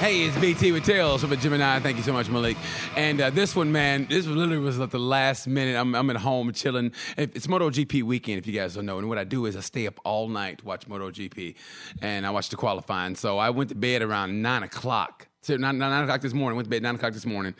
Hey, it's BT with Tales from a Gemini. Thank you so much, Malik. And uh, this one, man, this literally was at the last minute. I'm, I'm at home chilling. It's MotoGP weekend, if you guys don't know. And what I do is I stay up all night to watch MotoGP, and I watch the qualifying. So I went to bed around nine o'clock. So nine, nine o'clock this morning. Went to bed nine o'clock this morning.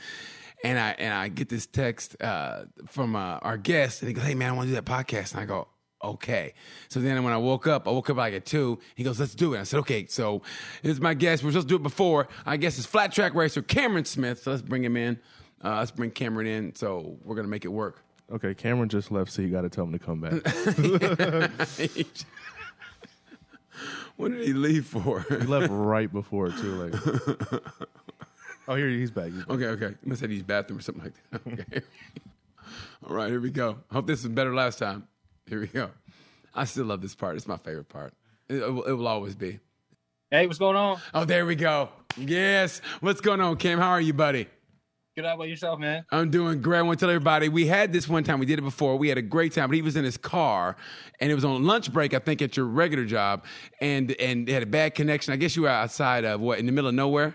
And I and I get this text uh, from uh, our guest, and he goes, "Hey man, I want to do that podcast." And I go, okay. So then when I woke up, I woke up like at two. He goes, let's do it. I said, okay. So this is my guest. We are supposed to do it before. I guess it's flat track racer Cameron Smith. So let's bring him in. Uh, let's bring Cameron in. So we're gonna make it work. Okay, Cameron just left, so you got to tell him to come back. what did he leave for? he left right before too. Like, oh, here he's back. He's back. Okay, okay. He must have used bathroom or something like that. Okay. All right, here we go. I hope this is better last time. Here we go. I still love this part. It's my favorite part. It, it, will, it will always be. Hey, what's going on? Oh, there we go. Yes. What's going on, Cam? How are you, buddy? Good. How about yourself, man? I'm doing great. I want to tell everybody we had this one time. We did it before. We had a great time, but he was in his car, and it was on lunch break, I think, at your regular job, and and they had a bad connection. I guess you were outside of what in the middle of nowhere.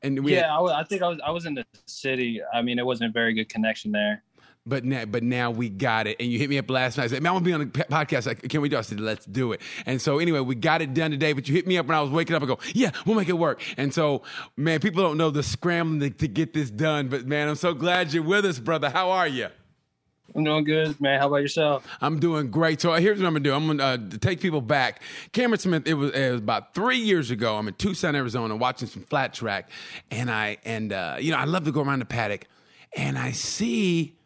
And we yeah, had, I, I think I was I was in the city. I mean, it wasn't a very good connection there but now, but now we got it. And you hit me up last night. I said, man, I want to be on the podcast. Like, can we do it? I said, let's do it. And so anyway, we got it done today, but you hit me up when I was waking up and go, yeah, we'll make it work. And so, man, people don't know the scrambling to, to get this done, but man, I'm so glad you're with us, brother. How are you? I'm doing good, man. How about yourself? I'm doing great. So here's what I'm gonna do. I'm gonna uh, take people back. Cameron Smith. It was, it was, about three years ago. I'm in Tucson, Arizona, watching some flat track, and I and uh, you know I love to go around the paddock, and I see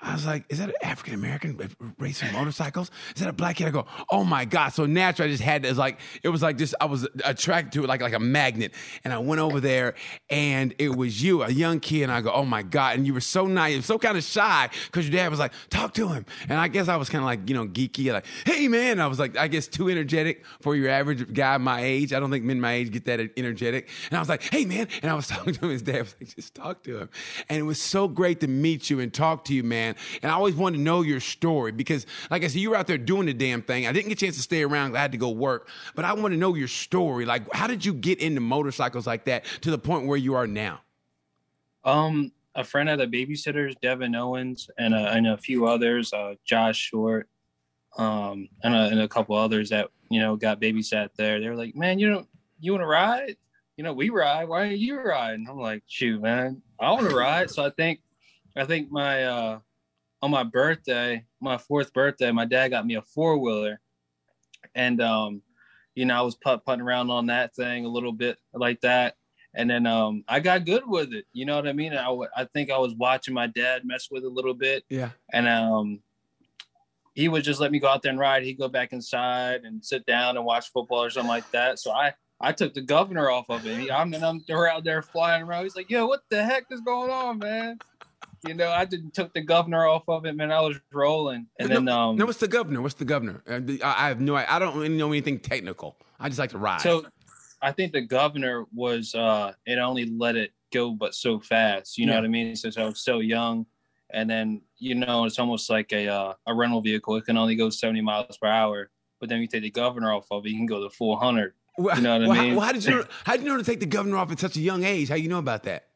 I was like, is that an African American racing motorcycles? Is that a black kid? I go, oh my God. So naturally, I just had, was like, it was like just, I was attracted to it like, like a magnet. And I went over there and it was you, a young kid. And I go, oh my God. And you were so nice, so kind of shy because your dad was like, talk to him. And I guess I was kind of like, you know, geeky, like, hey man. I was like, I guess too energetic for your average guy my age. I don't think men my age get that energetic. And I was like, hey man. And I was talking to him. His dad was like, just talk to him. And it was so great to meet you and talk to you, man man. And I always wanted to know your story because, like I said, you were out there doing the damn thing. I didn't get a chance to stay around. I had to go work, but I want to know your story. Like, how did you get into motorcycles like that to the point where you are now? Um, a friend of the babysitters, Devin Owens, and a, and a few others, uh, Josh Short, um, and a, and a couple others that you know got babysat there. They were like, "Man, you don't you want to ride? You know, we ride. Why are you riding?" I'm like, "Shoot, man, I want to ride." So I think, I think my uh, on my birthday, my fourth birthday, my dad got me a four wheeler, and um, you know, I was putt putting around on that thing a little bit like that, and then um, I got good with it. You know what I mean? I, I think I was watching my dad mess with it a little bit. Yeah. And um, he would just let me go out there and ride. He'd go back inside and sit down and watch football or something like that. So I I took the governor off of it. I'm and I'm out there flying around. He's like, "Yo, what the heck is going on, man?" You know, I just took the governor off of it, man. I was rolling, and no, then um, no, what's the governor? What's the governor? Uh, I, have no, I don't really know anything technical. I just like to ride. So, I think the governor was uh, it only let it go, but so fast. You know yeah. what I mean? Since I was so young, and then you know, it's almost like a uh, a rental vehicle. It can only go seventy miles per hour, but then you take the governor off of it, you can go to four hundred. You know what well, I mean? How, well, how did you know, how did you know to take the governor off at such a young age? How you know about that?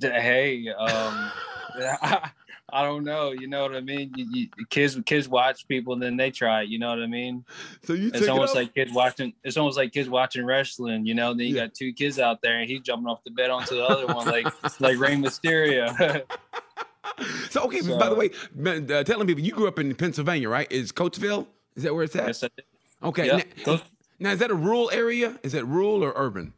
Hey, um, I, I don't know. You know what I mean? You, you, kids kids watch people and then they try it. You know what I mean? So you it's almost it like kids watching. It's almost like kids watching wrestling. You know, then you yeah. got two kids out there and he's jumping off the bed onto the other one like like Rey Mysterio. so okay, so, by the way, uh, telling people you grew up in Pennsylvania, right? Is Coatesville? Is that where it's at? Yes, Okay. Yep. Now, now, is that a rural area? Is that rural or urban?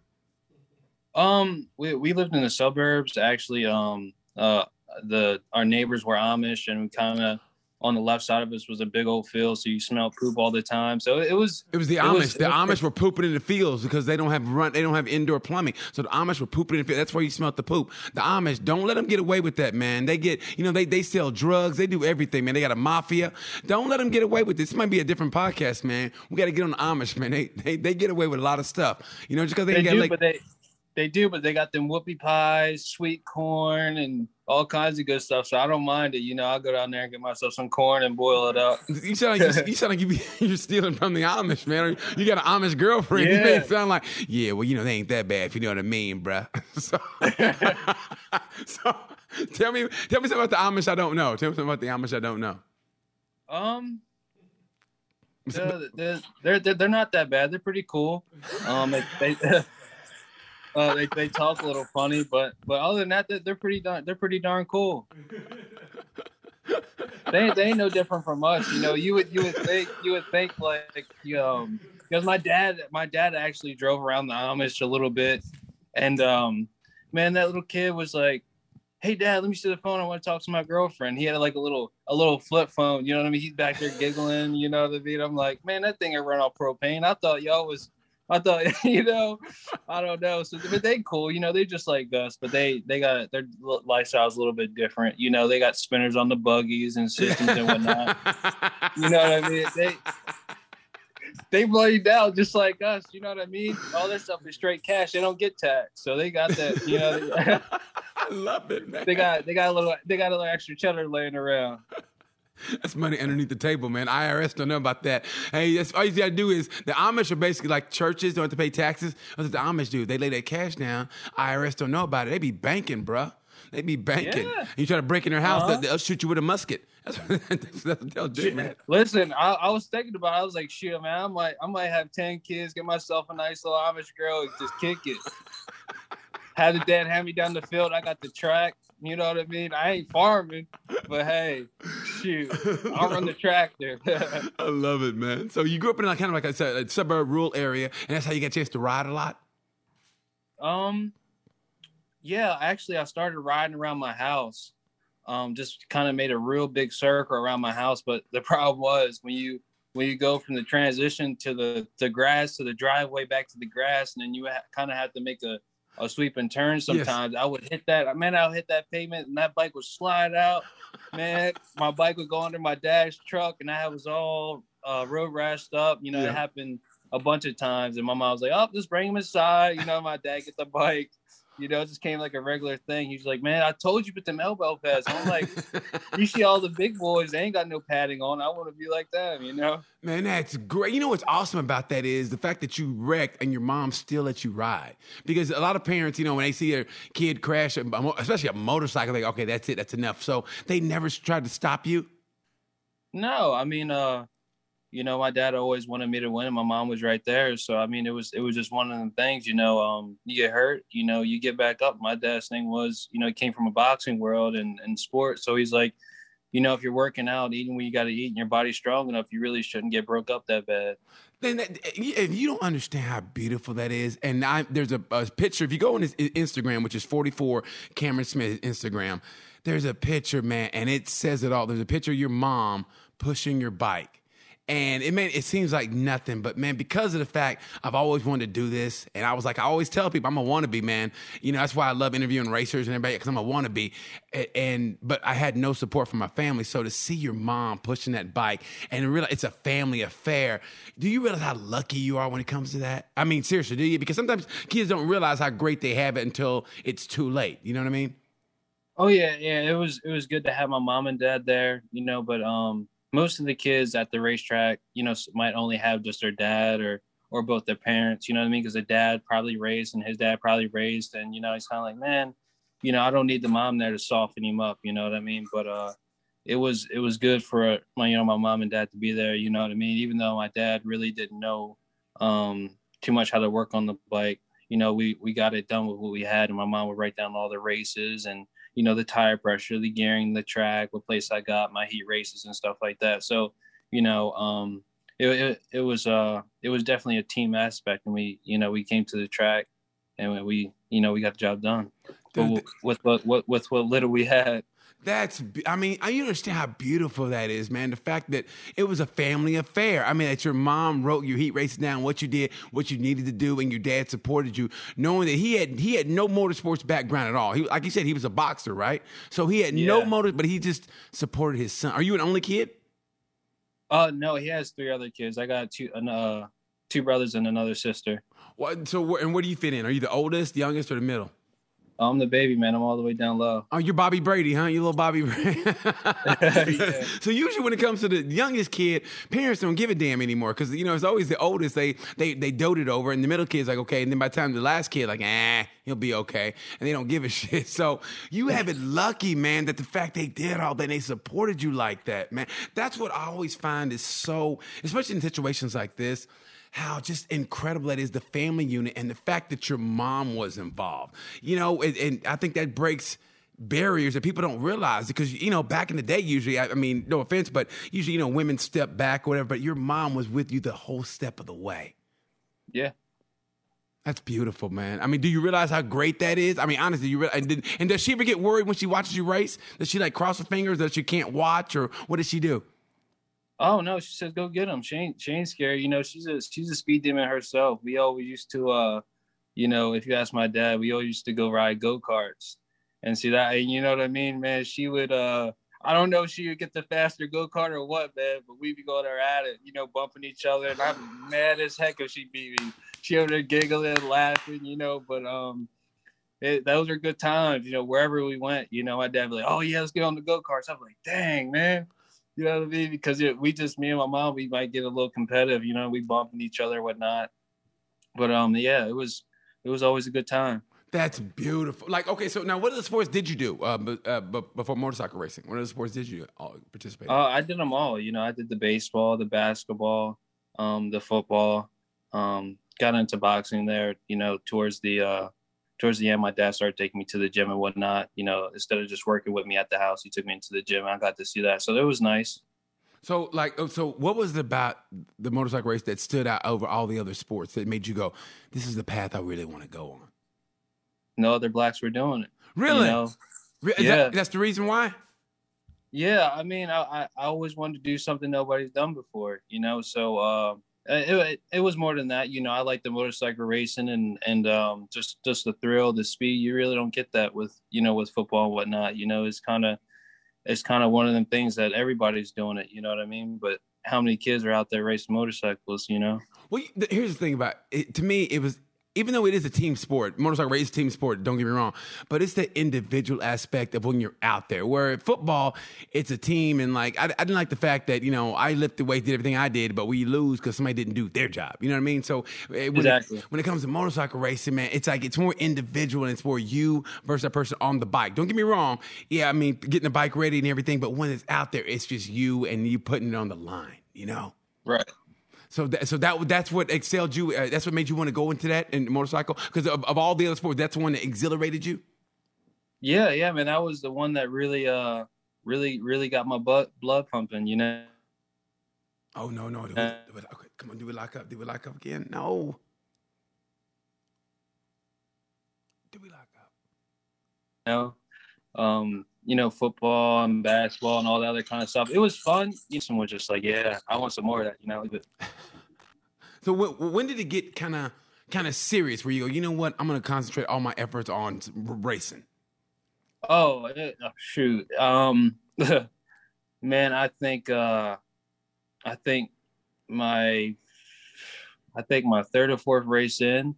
Um, we we lived in the suburbs. Actually, um, uh, the our neighbors were Amish, and we kind of on the left side of us was a big old field, so you smell poop all the time. So it was. It was the it Amish. Was, the Amish were pooping in the fields because they don't have run. They don't have indoor plumbing. So the Amish were pooping in the field. That's where you smelled the poop. The Amish don't let them get away with that, man. They get, you know, they they sell drugs. They do everything, man. They got a mafia. Don't let them get away with this. This might be a different podcast, man. We got to get on the Amish, man. They, they they get away with a lot of stuff. You know, just because they, they do, like. But they, they do, but they got them whoopie pies, sweet corn, and all kinds of good stuff. So I don't mind it. You know, I'll go down there and get myself some corn and boil it up. You sound like you, you sound like you be, you're stealing from the Amish, man. You got an Amish girlfriend. You Yeah. it sound like, yeah, well, you know, they ain't that bad if you know what I mean, bruh. So, so tell me, tell me something about the Amish I don't know. Tell me something about the Amish I don't know. Um, they're, they're they're they're they're not that bad. They're pretty cool. Um, they they, uh, they they talk a little funny, but but other than that, they're, pretty darn they're pretty darn cool. They they ain't no different from us. You know, you would you would think you would think like you um because my dad my dad actually drove around the Amish a little bit, and um man, that little kid was like hey dad let me see the phone. I want to talk to my girlfriend. He had like a little a little flip phone you know what i mean? He's back there giggling you know i mean? I'm like man that thing ain't run off propane. I thought y'all was i thought you know i don't know. So but they cool you know they just like us but they they got their lifestyle's a little bit different. You know they got spinners on the buggies and systems and whatnot. You know what i mean? They they bloody down just like us you know what i mean? All their stuff is straight cash they don't get taxed. So they got that you know I love it, man. they got they got a little they got a little extra cheddar laying around. That's money underneath the table, man. IRS don't know about that. Hey, that's all you gotta do is the Amish are basically like churches, don't have to pay taxes. That's what the Amish do. They lay their cash down. IRS don't know about it. They be banking, bruh. They be banking. Yeah. You try to break in their house, Uh-huh. they'll, shoot you with a musket. That's what, they'll do, man. Listen, I, I was thinking about. It. I was like, shit, man, I might I might have ten kids, get myself a nice little Amish girl, and just kick it. Have the dad hand me down the field. I got the track. You know what I mean? I ain't farming, but hey, shoot, I'll run the tractor. I love it, man. So you grew up in like kind of like a, su- a suburb, rural area, and that's how you get a chance to ride a lot. Um, yeah, actually, I started riding around my house. Um, just kind of made a real big circle around my house. But the problem was when you when you go from the transition to the the grass to the driveway back to the grass, and then you ha- kind of have to make a a sweep and turn. Sometimes I would hit that. Man, I would hit that pavement, and that bike would slide out. Man, my bike would go under my dad's truck, and I was all uh, road rashed up. You know, Yeah. it happened a bunch of times, and my mom was like, "Oh, just bring him inside." You know, my dad get the bike. You know, it just came like a regular thing. He's like, "Man, I told you put them elbow pads." I'm like, "You see all the big boys? They ain't got no padding on. I want to be like them." You know? Man, that's great. You know what's awesome about that is the fact that you wrecked and your mom still let you ride. Because a lot of parents, you know, when they see their kid crash, especially a motorcycle, they go, okay, that's it, that's enough. So they never tried to stop you. No, I mean, uh, you know, my dad always wanted me to win, and my mom was right there. So I mean, it was it was just one of them things. You know, um, you get hurt, you know, you get back up. My dad's thing was, you know, he came from a boxing world and and sport, so he's like, you know, if you're working out, eating what you got to eat, and your body's strong enough, you really shouldn't get broke up that bad. Then if you don't understand how beautiful that is, and I, there's a, a picture. If you go on his Instagram, which is 44 Cameron Smith Instagram, there's a picture, man, and it says it all. There's a picture of your mom pushing your bike. And it it seems like nothing, but man, because of the fact I've always wanted to do this, and I was like, I always tell people I'm a wannabe, man. You know, that's why I love interviewing racers and everybody because I'm a wannabe. A- And but I had no support from my family, so to see your mom pushing that bike and realize it's a family affair. Do you realize how lucky you are when it comes to that? I mean, seriously, do you? Because sometimes kids don't realize how great they have it until it's too late. You know what I mean? Oh yeah, yeah. It was it was good to have my mom and dad there, you know. But um, most of the kids at the racetrack, you know, might only have just their dad or or both their parents. You know what I mean? Because the dad probably raised and his dad probably raised, and you know, he's kind of like, man, you know, I don't need the mom there to soften him up. You know what I mean? But uh, it was it was good for my you know my mom and dad to be there. You know what I mean? Even though my dad really didn't know um too much how to work on the bike. You know, we we got it done with what we had, and my mom would write down all the races and you know the tire pressure, the gearing, the track, what place I got, my heat races and stuff like that. So you know, um, it, it it was uh it was definitely a team aspect, and we you know we came to the track, and we you know we got the job done Dude, with, what with what little we had. That's, I mean, I understand how beautiful that is, man. The fact that it was a family affair. I mean, that your mom wrote your heat races down, what you did, what you needed to do, and your dad supported you, knowing that he had he had no motorsports background at all. He, like you said, he was a boxer, right? So he had no Yeah. motor, but he just supported his son. Are you an only kid? Uh no, he has three other kids. I got two. Uh, two brothers and another sister. What, so, and where do you fit in? Are you the oldest, youngest, or the middle? I'm the baby man. I'm all the way down low. Oh, you're Bobby Brady, huh? You little Bobby Brady. Yeah. So usually when it comes to the youngest kid, parents don't give a damn anymore because you know it's always the oldest they they they doted over, and the middle kid's like okay, and then by the time the last kid like ah he'll be okay, and they don't give a shit. So you have it lucky, man, that the fact they did all that, and they supported you like that, man. That's what I always find is so, especially in situations like this how just incredible that is the family unit and the fact that your mom was involved. You know, and, and I think that breaks barriers that people don't realize because you know back in the day usually I, I mean no offense but usually you know women step back or whatever but your mom was with you the whole step of the way. Yeah. that's beautiful man. I mean do you realize how great that is? I mean honestly you re- and, did, and does she ever get worried when she watches you race? Does she like cross her fingers that she can't watch or what does she do Oh no, she says go get him. She ain't she ain't scared. You know, she's a she's a speed demon herself. We always used to uh, you know, if you ask my dad, we always used to go ride go karts and see that. And you know what I mean, man. She would uh, I don't know if she would get the faster go kart or what, man. But we'd be going there at it, you know, bumping each other, and I'm mad as heck if she beat me. She over there giggling, laughing, you know. But um, it, those are good times, you know. Wherever we went, you know, my dad be like, "Oh yeah, let's get on the go karts." I'm like, "Dang, man." You know what I mean? Because it, we just me and my mom, we might get a little competitive. You know, we bumping each other, whatnot. But um, yeah, it was it was always a good time. that's beautiful like okay so now what other sports did you do uh, b- uh, b- before motorcycle racing what other sports did you uh, participate in? Uh, I did them all. You know, I did the baseball, the basketball, um, the football. Um, got into boxing there. You know, towards the uh, towards the end, my dad started taking me to the gym and whatnot. You know, instead of just working with me at the house, he took me into the gym. And I got to see that, so it was nice. So, like, oh, so what was it about the motorcycle race that stood out over all the other sports that made you go, "This is the path I really want to go on"? No other blacks were doing it. Really? You know? Yeah. that, that's the reason why. Yeah, I mean, I, I, I always wanted to do something nobody's done before, you know. So uh, it, it it was more than that, you know. I like the motorcycle racing and and um, just just the thrill, the speed. You really don't get that with you know with football and whatnot. You know, it's kind of it's kind of one of them things that everybody's doing it. You know what I mean? But how many kids are out there racing motorcycles? You know? Well, here's the thing about it. To me, it was even though it is a team sport, motorcycle race is a team sport. Don't get me wrong, but it's the individual aspect of when you're out there. Where at football, it's a team, and like I, I didn't like the fact that you know I lifted weight, did everything I did, but we lose because somebody didn't do their job. You know what I mean? So eh, when, Exactly. it, when it comes to motorcycle racing, man, it's like it's more individual and it's more you versus that person on the bike. Don't get me wrong. Yeah, I mean getting the bike ready and everything, but when it's out there, it's just you and you putting it on the line. You know. Right. So that, so that that's what excelled you. Uh, that's what made you want to go into that in motorcycle because of, of all the other sports, that's the one that exhilarated you. Yeah, yeah, man. That was the one that really uh really really got my butt blood pumping. You know. Oh no no! Do we, do we, okay, come on, do we lock up? Do we lock up again? No. Do we lock up? No. um, you know, football and basketball and all that other kind of stuff. It was fun. Someone was just like, yeah, I want some more of that. You know, So when, when did it get kind of kind of serious? Where you go, you know what? I'm going to concentrate all my efforts on racing. oh, it, oh, shoot, um, man, I think, uh, I think my, I think my third or fourth race in.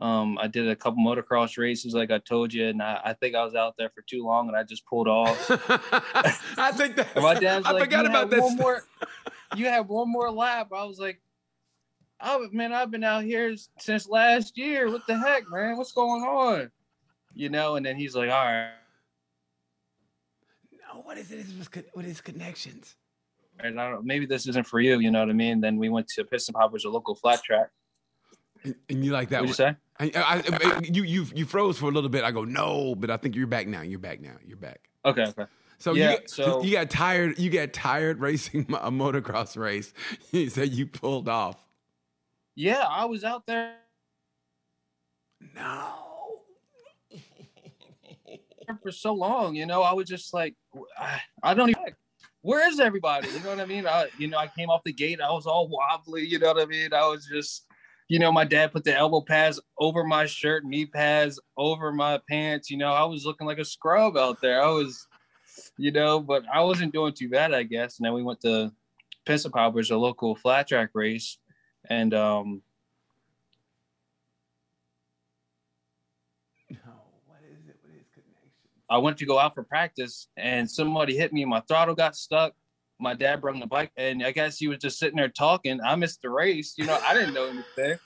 Um, I did a couple motocross races, like I told you, and I, I think I was out there for too long, and I just pulled off. I think that. My dad's like, I like, forgot about that. One more, you have one more lap. I was like, oh man, I've been out here since last year. What the heck, man? What's going on? You know, and then he's like, all right. No, what is it? With con- What is connections? And I don't, maybe this isn't for you, you know what I mean? Then we went to Piston Poppers, a local flat track. And, you like that What'd one? you say? I, I, I- you you you froze for a little bit. I go no, but I think you're back now. You're back now. You're back. Okay, okay. So Yeah, you got, so- you got tired. You got tired racing a motocross race. You said you pulled off. Yeah, I was out there No. for so long, you know. I was just like, I, I don't even. Where is everybody? You know what I mean? I, you know, I came off the gate. I was all wobbly. You know what I mean? I was just, you know, my dad put the elbow pads over my shirt, knee pads over my pants. You know, I was looking like a scrub out there. I was, you know, but I wasn't doing too bad, I guess. And then we went to Pensacola, which is a local flat track race, and um. I went to go out for practice and somebody hit me and my throttle got stuck my dad brought the bike and I guess he was just sitting there talking. I missed the race. You know, I didn't know anything,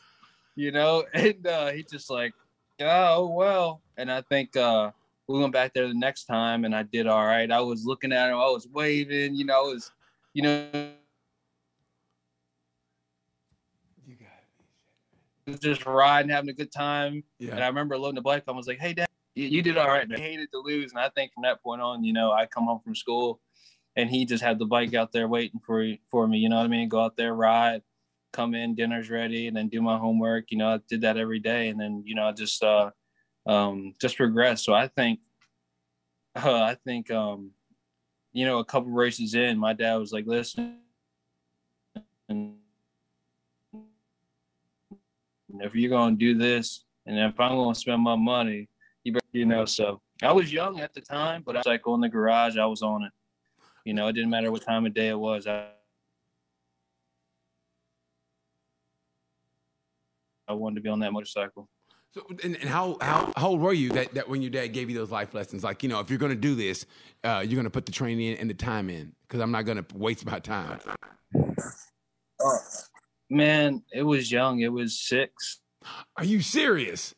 you know, and uh, he just like, oh, well. And I think uh, we went back there the next time and I did all right. I was looking at him, I was waving, you know, it was, you know, You got just riding, having a good time. Yeah. And I remember loading the bike. I was like, "Hey, Dad, you, you did all right." I hated to lose, and I think from that point on, you know, I come home from school, and he just had the bike out there waiting for for me. You know what I mean? Go out there, ride, come in, dinner's ready, and then do my homework. You know, I did that every day, and then you know, I just uh, um, just progressed. So I think, uh, I think, um, you know, a couple races in, my dad was like, "Listen." if you're gonna do this, and if I'm gonna spend my money, you you know. So I was young at the time, but I was like on the garage, I was on it. You know, it didn't matter what time of day it was. I, I wanted to be on that motorcycle. So, and, and how, how how old were you that, that when your dad gave you those life lessons? Like, you know, if you're going to do this, uh, you're going to put the training in and the time in because I'm not going to waste my time. Oh, Man, it was young. It was six. Are you serious?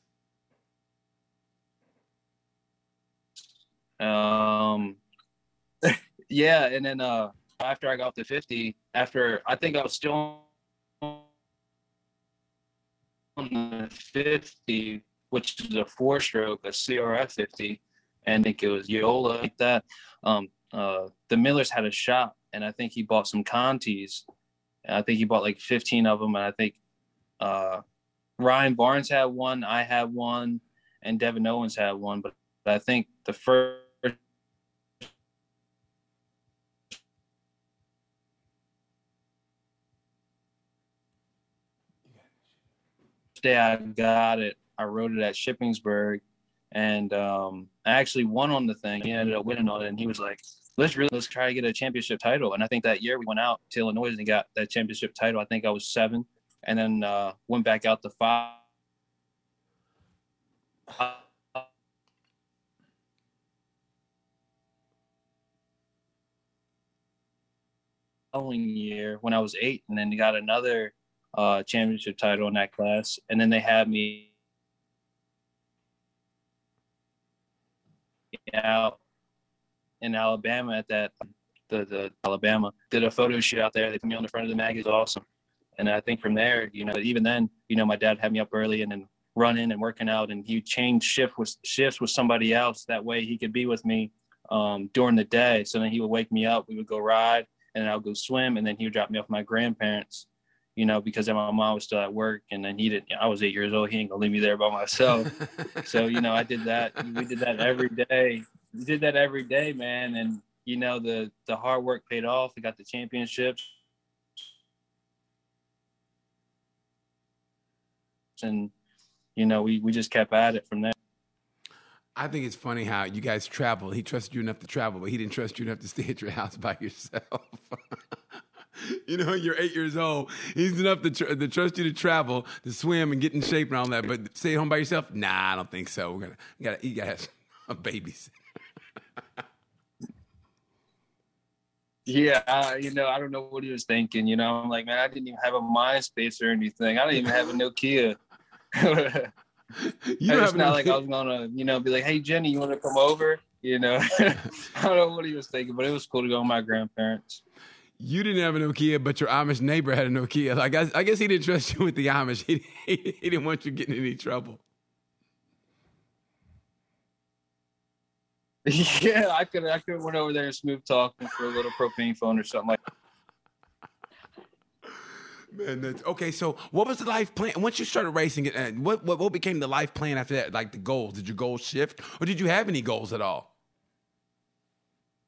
Um, yeah, and then uh, after I got to 50, after I think I was still on the 50, which is a four stroke, a CRF 50, and I think it was Yola like that. Um, uh, the Millers had a shop, and I think he bought some Contis. I think he bought like 15 of them, and I think uh, Ryan Barnes had one, I had one, and Devin Owens had one. But I think the first day I got it, I rode it at Shippensburg, and um, I actually won on the thing. He ended up winning on it, and he was like, "Let's really let's try to get a championship title." And I think that year we went out to Illinois and got that championship title. I think I was seven, and then uh, went back out to five. Following year when I was eight, and then got another uh, championship title in that class, and then they had me out in Alabama at that the the Alabama did a photo shoot out there. They put me on the front of the mag. Was awesome, and I think from there, you know, even then, you know, my dad had me up early and then running and working out, and he changed shift with shifts with somebody else. That way, he could be with me um, during the day. So then he would wake me up. We would go ride, and then I would go swim, and then he would drop me off my grandparents you know, because then my mom was still at work and then he didn't, I was eight years old. He ain't gonna leave me there by myself. so, you know, I did that. We did that every day. We did that every day, man. And, you know, the, the hard work paid off. We got the championships. And, you know, we, we just kept at it from there. I think it's funny how you guys travel. He trusted you enough to travel, but he didn't trust you enough to stay at your house by yourself. you know, you're eight years old. He's enough to, tr- to trust you to travel, to swim, and get in shape and all that. But stay at home by yourself? Nah, I don't think so. We're gonna we gotta you guys a babies. Yeah, uh, you know, I don't know what he was thinking. You know, I'm like, man, I didn't even have a MySpace or anything. I didn't even have a Nokia. You it's not like I was gonna, you know, be like, hey Jenny, you want to come over? You know, I don't know what he was thinking, but it was cool to go with my grandparents. You didn't have a Nokia, but your Amish neighbor had a Nokia. Like I, I guess he didn't trust you with the Amish. He, he, he didn't want you getting in any trouble. yeah, I could, I could went over there and smooth talking for a little propane phone or something like. Man, that's okay. So, what was the life plan once you started racing? It, uh, what, what what became the life plan after that? Like the goals? Did your goals shift, or did you have any goals at all?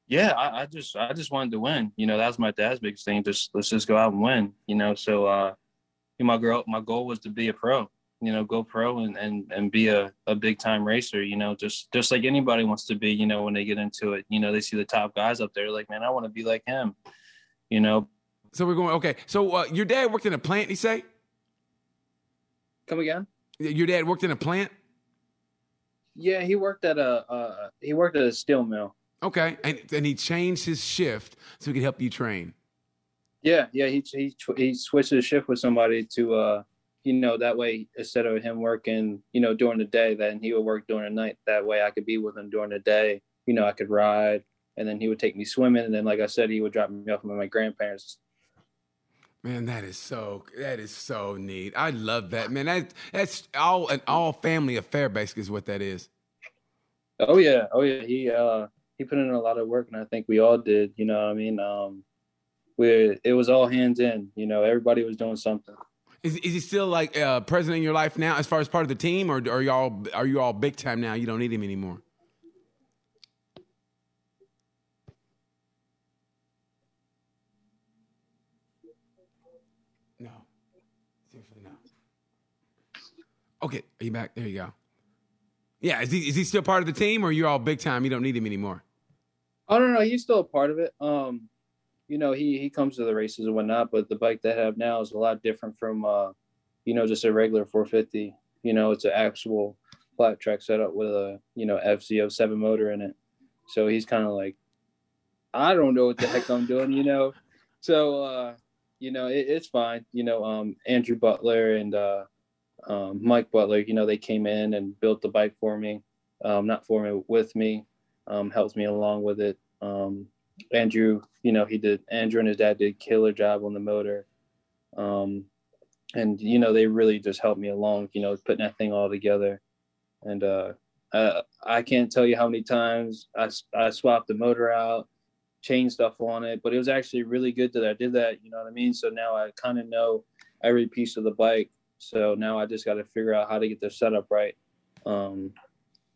Yeah, I, I just, I just wanted to win. You know, that was my dad's biggest thing. Just let's just go out and win. You know, so uh, my girl, my goal was to be a pro. You know, go pro and and and be a, a big time racer. You know, just just like anybody wants to be. You know, when they get into it, you know, they see the top guys up there, like, man, I want to be like him. You know. So we're going. Okay. So uh, your dad worked in a plant. You say Come again? your dad worked in a plant. Yeah, he worked at a uh, he worked at a steel mill. Okay, and and he changed his shift so he could help you train. Yeah, yeah, he he he switched his shift with somebody to uh you know that way instead of him working you know during the day then he would work during the night that way i could be with him during the day you know i could ride and then he would take me swimming and then like i said he would drop me off with my grandparents Man, that is so that is so neat. I love that, man. That that's all an all family affair, basically, is what that is. Oh yeah, oh yeah. He uh he put in a lot of work, and I think we all did. You know, what I mean, um, we it was all hands in. You know, everybody was doing something. Is, is he still like uh, president in your life now, as far as part of the team, or are y'all are you all big time now? You don't need him anymore. No, seriously, no. Okay, are you back? There you go. Yeah, is he is he still part of the team, or you're all big time? You don't need him anymore. Oh no, no, he's still a part of it. Um, you know, he he comes to the races and whatnot, but the bike that I have now is a lot different from uh, you know, just a regular 450. You know, it's an actual flat track setup with a you know FZ07 motor in it. So he's kind of like, I don't know what the heck I'm doing, you know. So uh, you know, it, it's fine. You know, um, Andrew Butler and uh, um, Mike Butler, you know, they came in and built the bike for me, um, not for me, with me, um, helps me along with it. Um, Andrew, you know, he did, Andrew and his dad did killer job on the motor. Um, and, you know, they really just helped me along, you know, putting that thing all together. And uh, I, I can't tell you how many times I, I swapped the motor out, changed stuff on it, but it was actually really good that I did that, you know what I mean? So now I kind of know every piece of the bike so now I just got to figure out how to get the setup right um,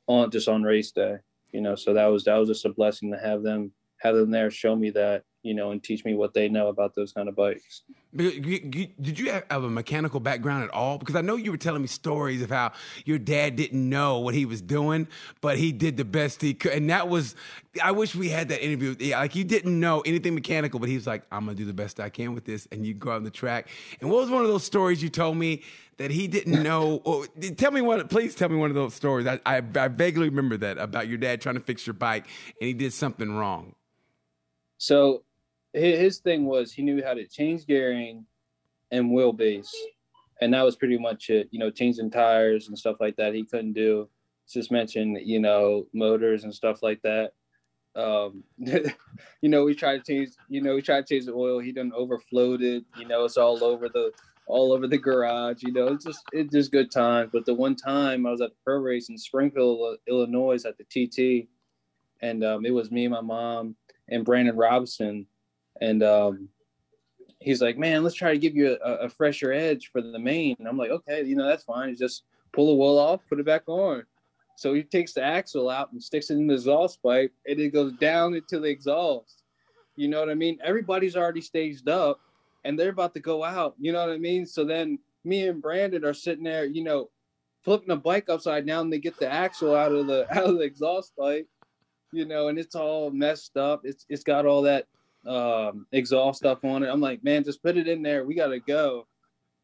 on just on race day. You know, so that was that was just a blessing to have them have them there show me that you know and teach me what they know about those kind of bikes. Did you have a mechanical background at all? Because I know you were telling me stories of how your dad didn't know what he was doing, but he did the best he could. And that was, I wish we had that interview. Like, you didn't know anything mechanical, but he was like, I'm going to do the best I can with this. And you go on the track. And what was one of those stories you told me that he didn't know? Or, tell me one, please tell me one of those stories. I, I, I vaguely remember that about your dad trying to fix your bike and he did something wrong. So his thing was he knew how to change gearing and wheelbase, and that was pretty much it. You know, changing tires and stuff like that he couldn't do. Just mention, you know, motors and stuff like that. Um, you know, we tried to change. You know, we tried to change the oil. He done it You know, it's all over the all over the garage. You know, it's just it's just good times. But the one time I was at the pro race in Springfield, Illinois, at the TT, and um, it was me my mom and Brandon Robinson and um, he's like, man, let's try to give you a, a, fresher edge for the main. And I'm like, okay, you know, that's fine. Just pull the wool off, put it back on. So he takes the axle out and sticks it in the exhaust pipe, and it goes down into the exhaust. You know what I mean? Everybody's already staged up, and they're about to go out. You know what I mean? So then me and Brandon are sitting there, you know, flipping the bike upside down to get the axle out of the out of the exhaust pipe. You know, and it's all messed up. It's it's got all that um, exhaust stuff on it. I'm like, man, just put it in there. We gotta go.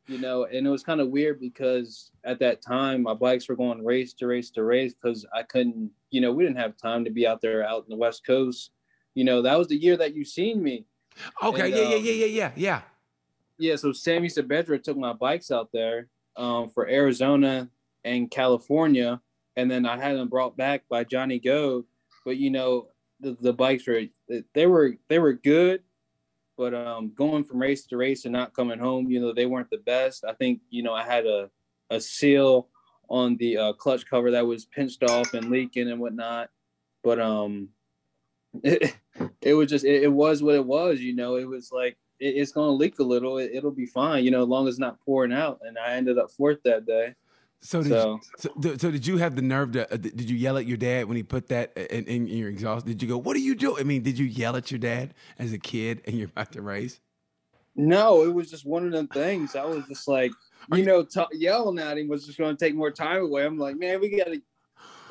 You know, and it was kind of weird because at that time my bikes were going race to race to race because I couldn't, you know, we didn't have time to be out there out in the West Coast. You know, that was the year that you seen me. Okay, and, yeah, um, yeah, yeah, yeah, yeah, yeah. Yeah, so Sammy Saavedra took my bikes out there um, for Arizona and California, and then I had them brought back by Johnny Go. But you know, the, the bikes were they were they were good, but um, going from race to race and not coming home, you know, they weren't the best. I think you know I had a a seal on the uh, clutch cover that was pinched off and leaking and whatnot, but um, it, it was just it, it was what it was. You know, it was like it, it's gonna leak a little. It, will be fine. You know, as long as it's not pouring out. And I ended up fourth that day. So did, so, you, so, so, did you have the nerve to? Uh, did you yell at your dad when he put that in, in, your exhaust? Did you go, "What are you doing?" I mean, did you yell at your dad as a kid and you're about to race? No, it was just one of them things. I was just like, you, you know, t- yelling at him was just going to take more time away. I'm like, man, we gotta,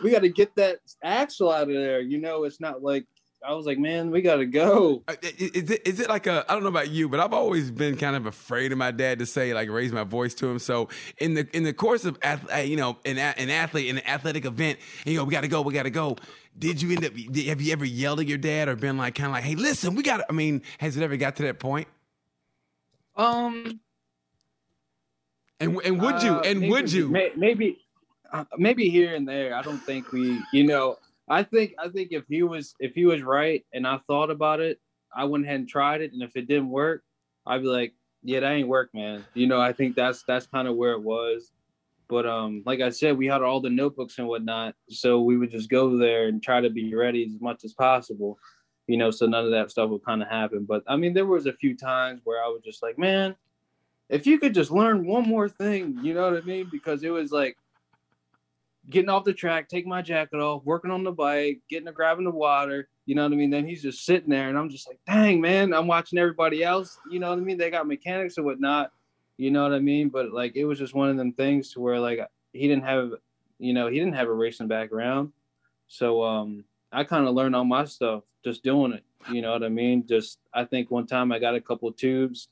we gotta get that axle out of there. You know, it's not like I was like, man, we gotta go. Uh, Is it, is it like a, I don't know about you, but I've always been kind of afraid of my dad to say, like, raise my voice to him. So in the, in the course of, uh, you know, an, an athlete, in an athletic event, you know we got to go, we got to go. Did you end up, have you ever yelled at your dad or been like, kind of like, hey, listen, we got to, I mean, has it ever got to that point? Um, And, and would you, uh, and maybe- would you? may- Maybe, uh, maybe here and there. I don't think we, you know, I think I think if he was if he was right and I thought about it, I went ahead and tried it, and if it didn't work, I'd be like, yeah, that ain't work, man. You know, I think that's that's kind of where it was. But um, like I said, we had all the notebooks and whatnot, so we would just go there and try to be ready as much as possible. You know, so none of that stuff would kind of happen. But I mean, there was a few times where I was just like, man, if you could just learn one more thing, you know what I mean? Because it was like getting off the track, taking my jacket off, working on the bike, getting to grabbing the water, you know what I mean? Then he's just sitting there and I'm just like, dang, man, I'm watching everybody else, you know what I mean? They got mechanics and whatnot, you know what I mean? But like, it was just one of them things to where like he didn't have, you know, he didn't have a racing background. So um, I kind of learned all my stuff just doing it, you know what I mean? Just, I think one time I got a couple tubes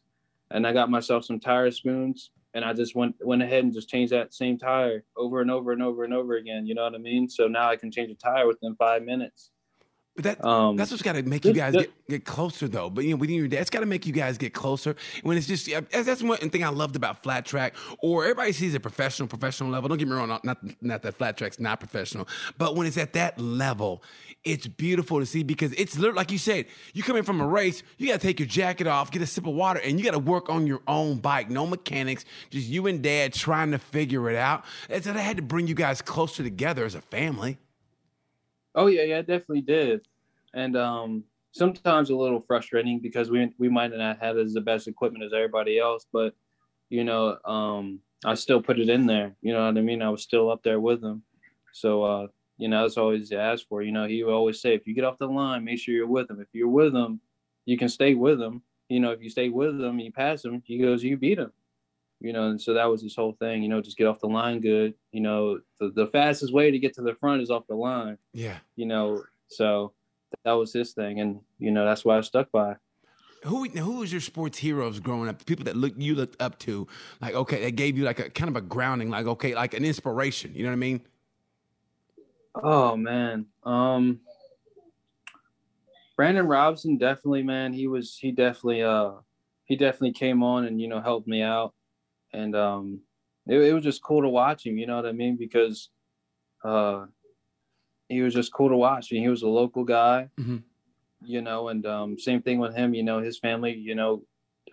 and I got myself some tire spoons and I just went went ahead and just changed that same tire over and over and over and over again. You know what I mean? So now I can change a tire within five minutes. But that, Um, That's what's got to make you guys get, get closer, though. But you know, your dad, it's got to make you guys get closer. When it's just that's that's one thing I loved about flat track. Or everybody sees a professional, professional level. Don't get me wrong, not, not that flat track's not professional, but when it's at that level, it's beautiful to see because it's like you said. You come in from a race, you got to take your jacket off, get a sip of water, and you got to work on your own bike. No mechanics, just you and dad trying to figure it out. And so that had to bring you guys closer together as a family. Oh yeah, yeah, it definitely did. And um, sometimes a little frustrating because we we might not have as the best equipment as everybody else, but you know, um, I still put it in there. You know what I mean? I was still up there with them. So uh, you know, that's always asked for. You know, he would always say, if you get off the line, make sure you're with them. If you're with them, you can stay with them. You know, if you stay with them, you pass them. He goes, you beat them. You know, and so that was his whole thing. You know, just get off the line good. You know, the, the fastest way to get to the front is off the line Yeah. you know so that was his thing and you know that's why i stuck by Who who was your sports heroes growing up? The people that look you looked up to, like okay, that gave you like a kind of a grounding, like okay, like an inspiration. You know what I mean? Oh man. Um brandon Robinson definitely man he was he definitely uh he definitely came on and you know helped me out. And um it, it was just cool to watch him you know what i mean? Because uh he was just cool to watch. And he was a local guy Mhm. you know and um same thing with him you know his family you know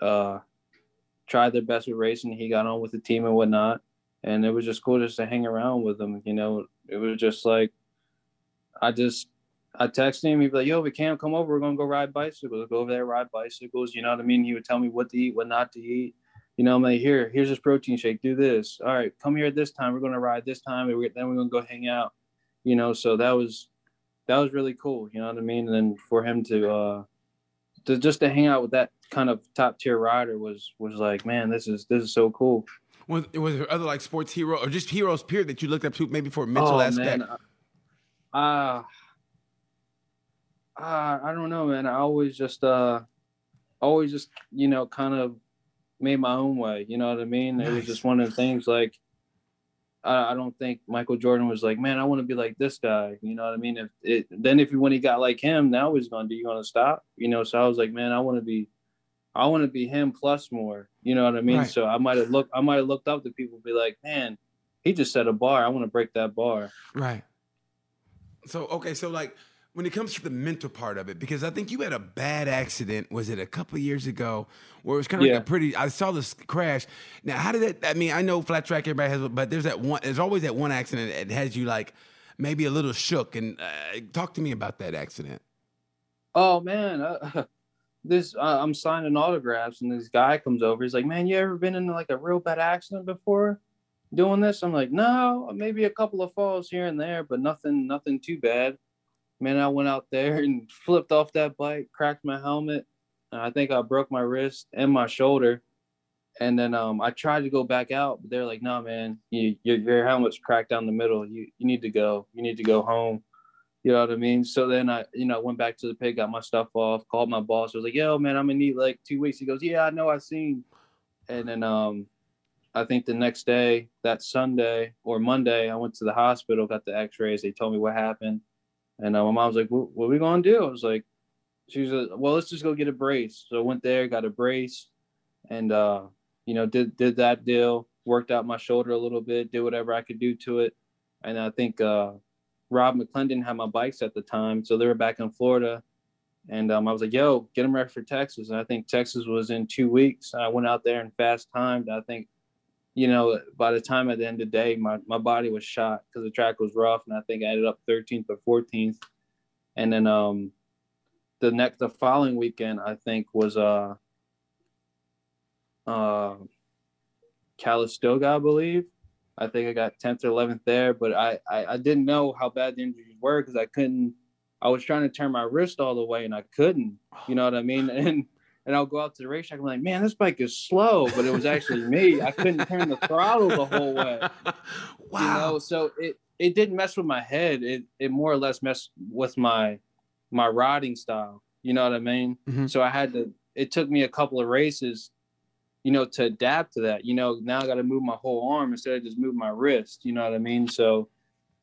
uh tried their best with racing. He got on with the team and whatnot and it was just cool just to hang around with him you know? It was just like i just i texted him he'd be like yo we can't come over we're gonna go ride bicycles go over there ride bicycles you know what i mean? He would tell me what to eat what not to eat you know? I'm like here here's this protein shake do this all right come here at this time we're gonna ride this time and then we're gonna go hang out you know? So that was that was really cool you know what i mean? And then for him to uh to just to hang out with that kind of top tier rider was was like man this is this is so cool Was was there other like sports hero or just heroes period that you looked up to maybe for a mental aspect? Man. Uh, uh, I don't know, man. I always just, uh, always just, you know, kind of made my own way. You know what I mean? It was just one of the things like, I, I don't think Michael Jordan was like, man, I want to be like this guy. You know what I mean? If it, then if when he got like him, now he's going to do, you to stop? You know? So I was like, man, I want to be, I want to be him plus more. You know what I mean? Right. So I might have looked, I might have looked up to people, and be like, man, he just set a bar. I want to break that bar. Right. So okay, so like when it comes to the mental part of it, because I think you had a bad accident. Was it a couple of years ago where it was kind of Yeah. like a pretty? I saw this crash. Now, how did that? I mean, I know flat track everybody has, but there's that one. There's always that one accident that has you like maybe a little shook. And uh, talk to me about that accident. oh man uh, this uh, i'm signing autographs and this guy comes over he's like man you ever been in like a real bad accident before doing this i'm like no maybe a couple of falls here and there but nothing nothing too bad man i went out there and flipped off that bike cracked my helmet and i think i broke my wrist and my shoulder and then um, I tried to go back out, but they're like, "No, man, you, your, your helmet's cracked down the middle. You you need to go. You need to go home." You know what I mean? So then I, you know, went back to the pit, got my stuff off, called my boss. I was like, "Yo, man, I'm gonna need like two weeks." He goes, "Yeah, I know, I seen." And then, um, I think the next day, that Sunday or Monday, I went to the hospital, got the X-rays. They told me what happened, and uh, my mom was like, "What, what are we gonna do?" I was like, "She was like, well, let's just go get a brace." So I went there, got a brace, and uh, you know, did did that deal, worked out my shoulder a little bit, did whatever I could do to it, and I think. uh Rob McClendon had my bikes at the time, so they were back in Florida. And um, I was like, "Yo, get them ready for Texas." And I think Texas was in two weeks. I went out there and fast timed. I think, you know, by the time at the end of the day, my, my body was shot because the track was rough, and I think I ended up 13th or 14th. And then um, the next, the following weekend, I think was uh, uh, Calistoga, I believe. I think I got 10th or 11th there, but I, I, I didn't know how bad the injuries were because I couldn't. I was trying to turn my wrist all the way and I couldn't. You know what I mean? And and I'll go out to the racetrack. I'm like, man, this bike is slow, but it was actually me. I couldn't turn the throttle the whole way. Wow. You know, so it it didn't mess with my head. It it more or less messed with my my riding style. You know what I mean? Mhm. So I had to. It took me a couple of races you know, to adapt to that. You know, now I got to move my whole arm instead of just move my wrist. You know what I mean? So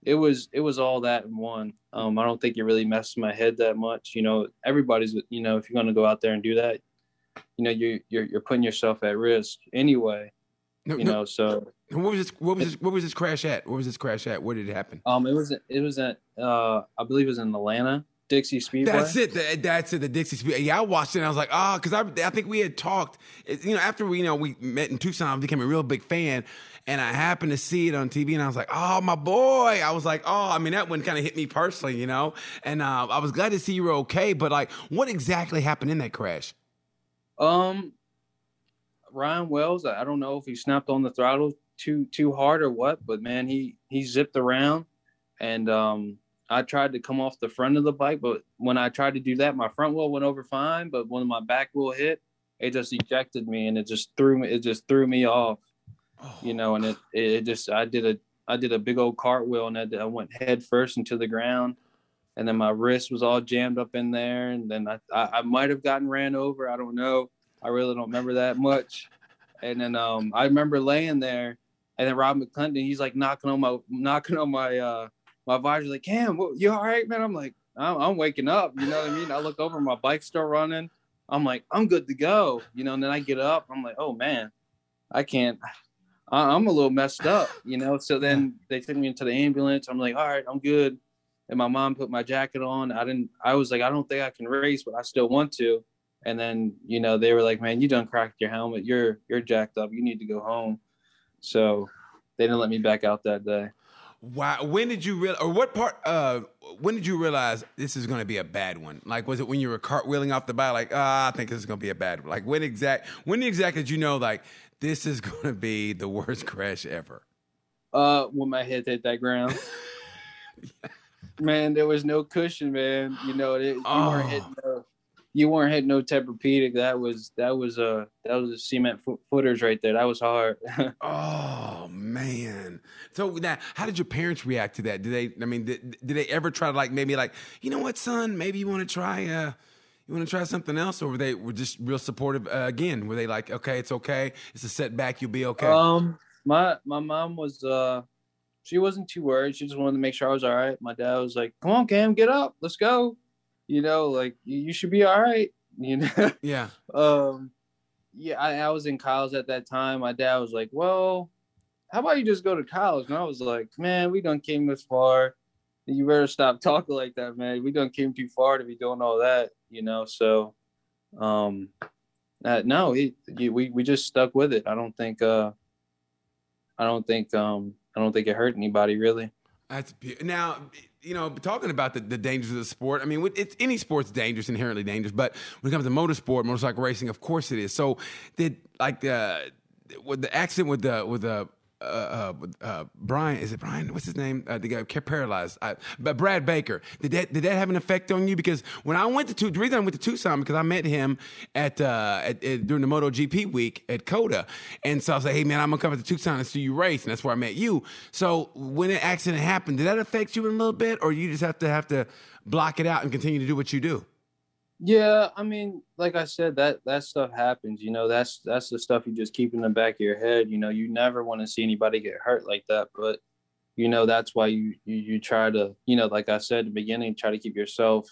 it was it was all that in one. Um, I don't think it really messed my head that much. You know, everybody's you know if you're going to go out there and do that, you know you're you're, you're putting yourself at risk anyway. No, You no, know, so what was this? What was this? What was this crash at? What was this crash at? Where did it happen? um, it was it was at uh I believe it was in Atlanta Dixie Speedway. That's it. The, that's it. The Dixie Speed. Yeah, I watched it. and I was like, oh, because I, I think we had talked. You know, after we, you know, we met in Tucson, I became a real big fan, and I happened to see it on TV, and I was like, oh, my boy. I was like, oh, I mean, that one kind of hit me personally, you know. And uh, I was glad to see you were okay. But like, what exactly happened in that crash? Um, Ryan Wells, I don't know if he snapped on the throttle too too hard or what, but man, he he zipped around, and um, I tried to come off the front of the bike, but when I tried to do that, my front wheel went over fine, but when my back wheel hit, it just ejected me, and it just threw me. It just threw me off, Oh, you know, and it it just I did a I did a big old cartwheel, and I, went head first into the ground. And then my wrist was all jammed up in there, and then I, I, I might have gotten ran over. I don't know. I really don't remember that much. And then um, I remember laying there, and then Rob McClendon, he's like knocking on my knocking on my uh my visor, like, Cam, what, you all right, man? I'm like, I'm, I'm waking up. You know what I mean? I look over, my bike's still running. I'm like, I'm good to go. You know, and then I get up. I'm like, oh man, I can't. I- I'm a little messed up. You know. So then they took me into the ambulance. I'm like, all right, I'm good. And my mom put my jacket on. I didn't. I was like, I don't think I can race, but I still want to. And then you know they were like, man, you done cracked your helmet. You're you're jacked up. You need to go home. So they didn't let me back out that day. Wow. When did you real or what part? Uh, when did you realize this is going to be a bad one? Like, was it when you were cartwheeling off the bike? Like, ah, I think this is going to be a bad one. Like, when exact? When exactly did you know? Like, this is going to be the worst crash ever. Uh, when my head hit that ground. Man, there was no cushion, man. You know, it, you Oh. weren't hitting no, you weren't hitting no Tempur-Pedic. That was that was a that was a cement fo- footers right there. That was hard. Oh man. So now, how did your parents react to that? Did they? I mean, did, did they ever try to like maybe like you know what, son? Maybe you want to try. Uh, you want to try something else, or were they were just real supportive? Uh, again, were they like, okay, it's okay, it's a setback, you'll be okay. Um, my my mom was uh, she wasn't too worried. She just wanted to make sure I was all right. My dad was like, "Come on, Cam, get up, let's go." You know, like you, should be all right. You know. yeah. um yeah I, I was in college at that time my dad was like well how about you just go to college and i was like man we done came this far you better stop talking like that man we done came too far to be doing all that you know so um uh, no he, he- we, we just stuck with it i don't think uh i don't think um i don't think it hurt anybody really That's be- now, you know, talking about the, the dangers of the sport. I mean, it's any sport's dangerous, inherently dangerous. But when it comes to motorsport, motorcycle racing, of course it is. So, did like uh, with the accident with the with the uh, uh, uh, Brian, is it Brian? What's his name? Uh, the guy paralyzed. I, but Brad Baker, did that did that have an effect on you? Because when I went to the reason I went to Tucson because I met him at, uh, at, at during the MotoGP week at COTA, and so I was like, hey man, I'm gonna come to Tucson and see you race, and that's where I met you. So when an accident happened, did that affect you in a little bit, or you just have to have to block it out and continue to do what you do? Yeah, I mean, like I said, that that stuff happens. You know, that's that's the stuff you just keep in the back of your head. You know, you never want to see anybody get hurt like that, but you know that's why you you, you try to, you know, like I said at the beginning, try to keep yourself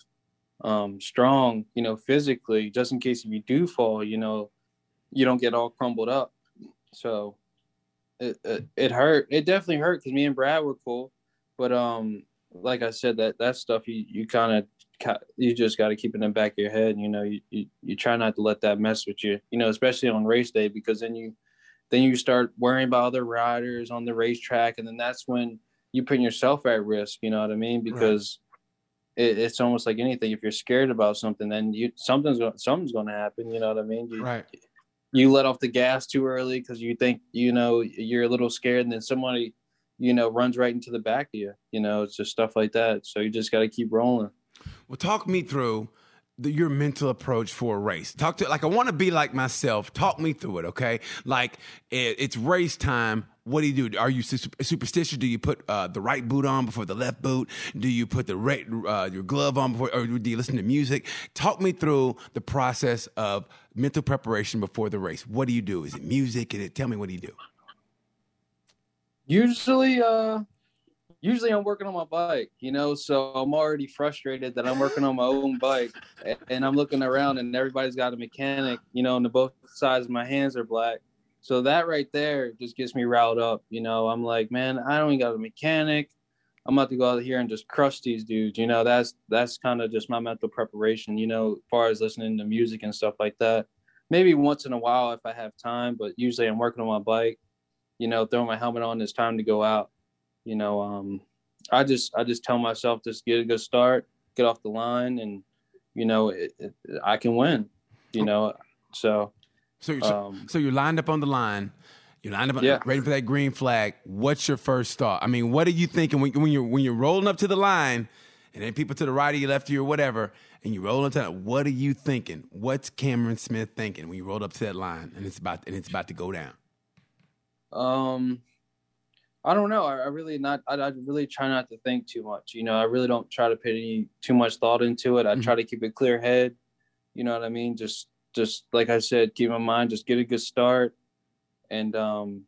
um strong, you know, physically, just in case if you do fall, you know, you don't get all crumbled up. So it it, it hurt. It definitely hurt because me and Brad were cool, but um, like I said, that that stuff you you kind of you just got to keep it in the back of your head. You know, you, you, you try not to let that mess with you. You know, especially on race day because then you then you start worrying about other riders on the racetrack, and then that's when you put yourself at risk. You know what I mean? Because right. it, it's almost like anything. If you're scared about something, then you something's going something's going to happen. You know what I mean? You, right. You let off the gas too early because you think you know you're a little scared, and then somebody you know runs right into the back of you. You know, it's just stuff like that. So you just got to keep rolling. Well, talk me through the, your mental approach for a race. Talk to like I want to be like myself. Talk me through it, okay? Like it, it's race time. What do you do? Are you superstitious? Do you put uh, the right boot on before the left boot? Do you put the right, uh, your glove on before, or do you listen to music? Talk me through the process of mental preparation before the race. What do you do? Is it music? And it, tell me what do you do? Usually, uh, usually I'm working on my bike, you know, so I'm already frustrated that I'm working on my own bike and I'm looking around and everybody's got a mechanic, you know, and the both sides of my hands are black. So that right there just gets me riled up, you know. I'm like, man, I don't even got a mechanic. I'm about to go out here and just crush these dudes, you know. That's that's kind of just my mental preparation, you know, as far as listening to music and stuff like that. Maybe once in a while if I have time, but usually I'm working on my bike, you know, throwing my helmet on. It's time to go out you know, um, I just I just tell myself just get a good start, get off the line, and you know, it, it, I can win. You know, so. So you're, um, so you're lined up on the line. You're lined up, yeah. ready for that green flag. What's your first thought? I mean, what are you thinking when, when you're when you're rolling up to the line, and then people to the right of you, left of you, or whatever, and you roll into that? What are you thinking? What's Cameron Smith thinking when you roll up to that line and it's about and it's about to go down? Um, I don't know. I, I really not. I, I, really try not to think too much. You know, I really don't try to put any too much thought into it. I mm-hmm. try to keep a clear head. You know what I mean? Just, just like I said, keep my mind. Just get a good start, and um,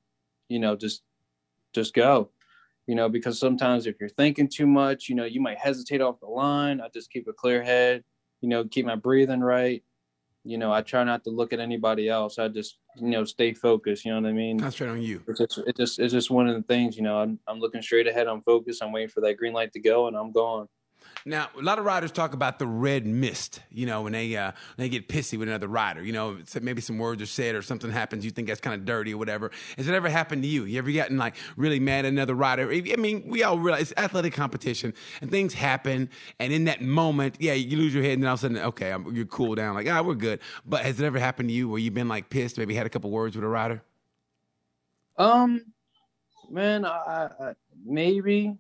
you know, just, just go. You know, because sometimes if you're thinking too much, you know, you might hesitate off the line. I just keep a clear head. You know, keep my breathing right you know, I try not to look at anybody else. I just, you know, stay focused. You know what I mean? Concentrate on you. It's just, it just, it's just one of the things. You know, I'm, I'm looking straight ahead. I'm focused. I'm waiting for that green light to go, and I'm going. Now, a lot of riders talk about the red mist, you know, when they uh, when they get pissy with another rider. You know, maybe some words are said or something happens, you think that's kind of dirty or whatever. Has it ever happened to you? You ever gotten like really mad at another rider? I mean, we all realize it's athletic competition and things happen. And in that moment, yeah, you lose your head and then all of a sudden, okay, I'm, you're cool down, like, ah, we're good. But has it ever happened to you where you've been like pissed, maybe had a couple words with a rider? Um, man, I, I maybe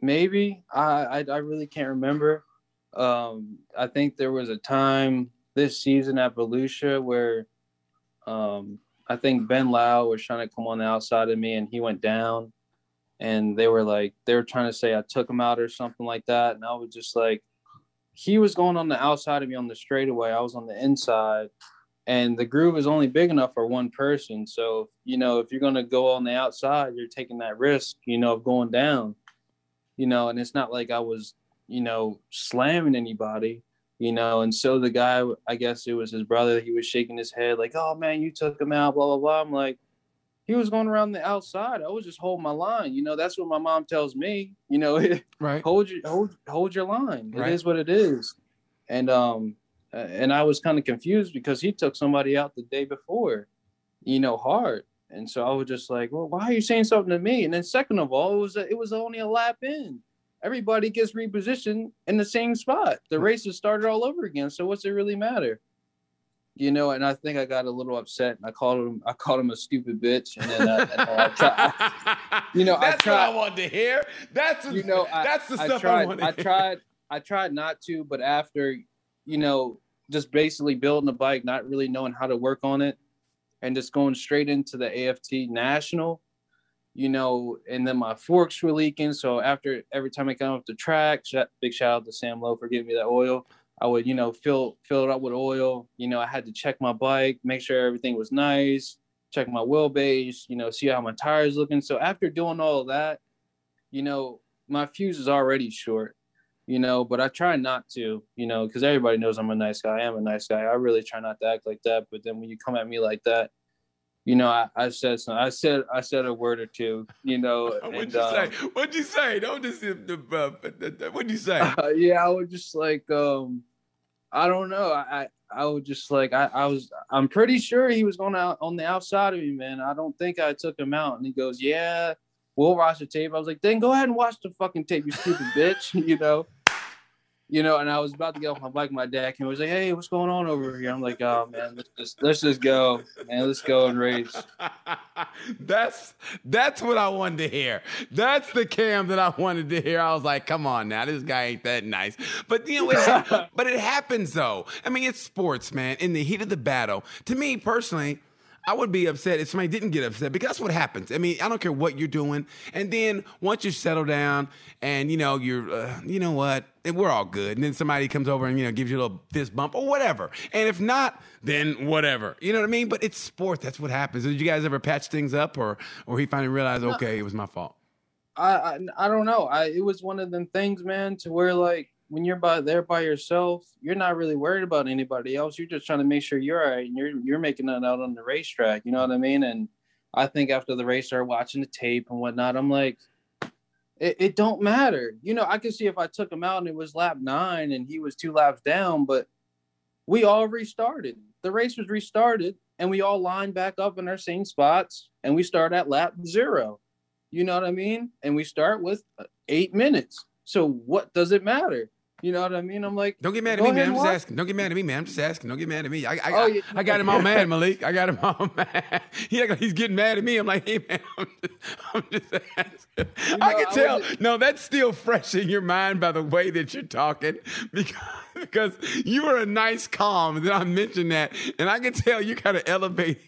maybe I, I, I really can't remember. Um, I think there was a time this season at Volusia where um, I think Ben Lowe was trying to come on the outside of me and he went down, and they were like they were trying to say I took him out or something like that, and I was just like, he was going on the outside of me on the straightaway, I was on the inside. And the groove is only big enough for one person. So, you know, if you're going to go on the outside, you're taking that risk, you know, of going down you know, and it's not like I was, you know, slamming anybody, you know. And so the guy, I guess it was his brother, he was shaking his head like, "Oh man, you took him out," blah blah blah. I'm like, he was going around the outside. I was just holding my line. You know, that's what my mom tells me. You know, right? hold your hold hold your line. It right. is what it is. And um, and I was kind of confused because he took somebody out the day before, you know, hard. And so I was just like, well, why are you saying something to me? And then second of all, it was a, it was only a lap in. Everybody gets repositioned in the same spot. The hmm. race has started all over again. So what's it really matter? you know, and I think I got a little upset and I called him I called him a stupid bitch and then I, and uh, I tried, you know that's I tried what I wanted to hear. That's you know I, that's the I stuff I, tried I to hear. tried I tried not to but after you know just basically building a bike not really knowing how to work on it and just going straight into the AFT national you know and then my forks were leaking so after every time I got off the track big shout out to Sam Lowe for giving me that oil I would, you know, fill fill it up with oil. You know, I had to check my bike, make sure everything was nice, check my wheelbase, you know, see how my tires looking. So after doing all of that, you know, my fuse is already short, you know, but I try not to, you know, because everybody knows I'm a nice guy. I am a nice guy. I really try not to act like that. But then when you come at me like that, you know, I, I said some, I said I said a word or two, you know. What'd and, you um, say? What'd you say? Don't just uh, what'd you say? uh, yeah, I was just like, um, I don't know. I, I, I was just like, I, I was, I'm pretty sure he was going out on the outside of me, man. I don't think I took him out. And he goes, yeah, we'll watch the tape. I was like, then go ahead and watch the fucking tape, you stupid bitch, you know. You know, and I was about to get off my bike. My dad came. and was like, "Hey, what's going on over here?" I'm like, "Oh man, let's just let's just go, man. Let's go and race." that's that's what I wanted to hear. That's the cam that I wanted to hear. I was like, come on now, this guy ain't that nice. But you know, it, but it happens though. I mean, it's sports, man. In the heat of the battle, to me personally. I would be upset if somebody didn't get upset because that's what happens. I mean, I don't care what you're doing, and then once you settle down and you know you're, uh, you know what, we're all good, and then somebody comes over and you know gives you a little fist bump or whatever, and if not, then whatever. You know what I mean? But it's sport. That's what happens. Did you guys ever patch things up, or or he finally realized, okay, it was my fault? I, I I don't know. I it was one of them things, man, to where like when you're by there by yourself, you're not really worried about anybody else. You're just trying to make sure you're all right and you're you're making it out on the racetrack. You know what I mean? And I think after the race, started watching the tape and whatnot. I'm like, it, it don't matter. You know, I could see if I took him out and it was lap nine and he was two laps down, but we all restarted. The race was restarted and we all lined back up in our same spots and we start at lap zero. You know what I mean? And we start with eight minutes. So what does it matter? You know what I mean? I'm like, Don't get mad at me, man. I'm just asking. Don't get mad at me, man. I'm just asking. Don't get mad at me. I, I, Oh, I, yeah. I got him all mad, Malik. I got him all mad. He like he's getting mad at me. I'm like, hey, man, I'm just, I'm just asking. I know, can I tell. wasn't- No, that's still fresh in your mind by the way that you're talking because, because you were a nice calm. And then I mentioned that, and I can tell you kind of elevate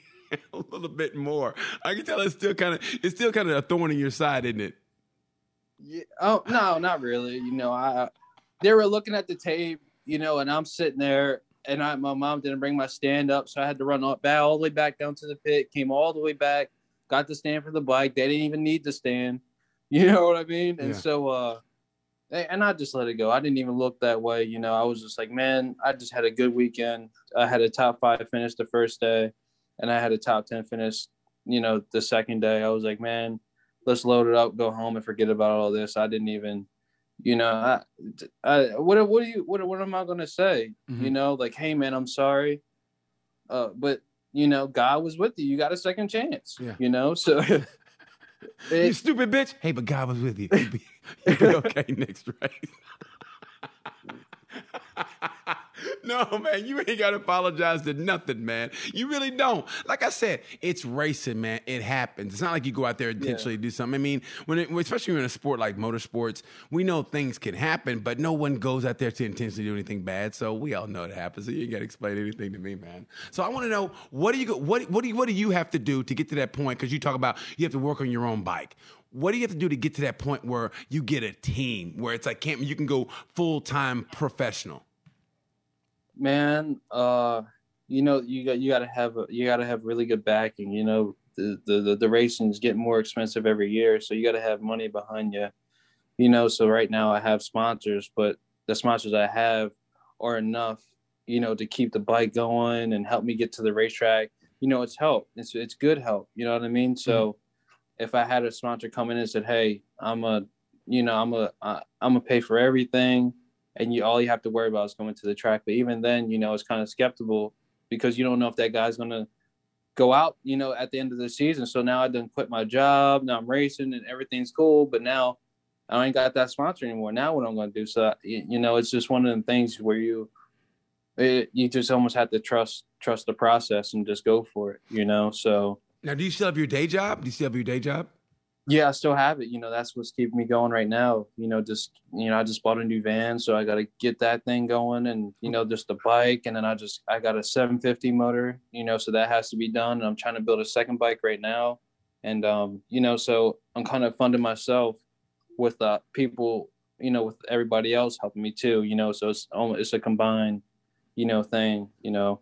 a little bit more. I can tell it's still kind of it's still kind of a thorn in your side, isn't it? Yeah, oh no, not really. You know, I they were looking at the tape, you know, and I'm sitting there, and I my mom didn't bring my stand up, so I had to run all, back all the way back down to the pit. Came all the way back, got the stand for the bike. They didn't even need the stand. You know what I mean? And Yeah. so, uh, and I just let it go. I didn't even look that way. You know, I was just like, man, I just had a good weekend. I had a top five finish the first day, and I had a top ten finish. You know, the second day, I was like, man, let's load it up, go home, and forget about all this. I didn't even, you know, I, I what what do you what what am I gonna say? Mhm. You know, like, hey man, I'm sorry, uh, but you know, God was with you. You got a second chance. Yeah. You know, so you stupid bitch. Hey, but God was with you. You'll be, you'll be okay next race. no, man, you ain't got to apologize to nothing, man. You really don't. Like I said, it's racing, man. It happens. It's not like you go out there intentionally do something. I mean, when it, especially when in a sport like motorsports, we know things can happen, but no one goes out there to intentionally do anything bad. So we all know it happens. So you ain't got to explain anything to me, man. So I want to know what do you go, what what do you, what do you have to do to get to that point? Because you talk about you have to work on your own bike. What do you have to do to get to that point where you get a team where it's like can't you can go full time professional? Man, uh, you know, you got you got to have a, you got to have really good backing. You know, the the the, the racing's getting more expensive every year, so you got to have money behind you. You know, so right now I have sponsors, but the sponsors I have are enough, you know, to keep the bike going and help me get to the racetrack. You know, it's help. It's it's good help. You know what I mean? So if I had a sponsor come in and said, "Hey, I'm a, you know, I'm a, I, I'm gonna pay for everything," and you all you have to worry about is going to the track. But even then, you know, it's kind of skeptical because you don't know if that guy's gonna go out, you know, at the end of the season. So now I done quit my job. Now I'm racing and everything's cool, but now I ain't got that sponsor anymore. Now what I'm gonna do? So you, know, it's just one of them things where you it, you just almost have to trust trust the process and just go for it, you know. So now, do you still have your day job? Do you still have your day job? Yeah, I still have it. You know, that's what's keeping me going right now. You know, just you know, I just bought a new van, so I got to get that thing going, and you know, just the bike, and then I just I got a 750 motor. You know, so that has to be done, and I'm trying to build a second bike right now, and um, you know, so I'm kind of funding myself with uh people, you know, with everybody else helping me too. You know, so it's almost it's a combined, you know, thing. You know.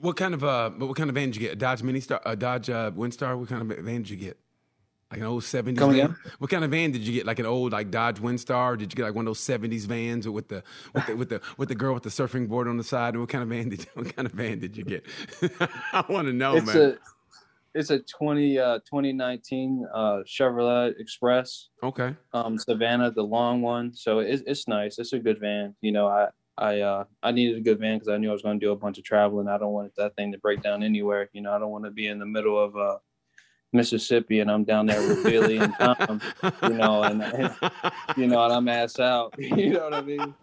What kind of uh, what kind of van did you get? A Dodge Mini Star, a Dodge uh, Windstar. What kind of van did you get? Like an old 70s Come van? again? What kind of van did you get? Like an old like Dodge Windstar? Did you get like one of those 70s vans with the with the with the with the girl with the surfing board on the side? What kind of van did you, what kind of van did you get? I want to know, it's man. a it's a 20 uh 2019 uh Chevrolet Express okay. um Savana the long one so it's it's nice it's a good van you know I I uh I needed a good van because I knew I was going to do a bunch of traveling I don't want that thing to break down anywhere you know I don't want to be in the middle of uh Mississippi and I'm down there with Billy and Tom you know and, and you know and I'm ass out you know what I mean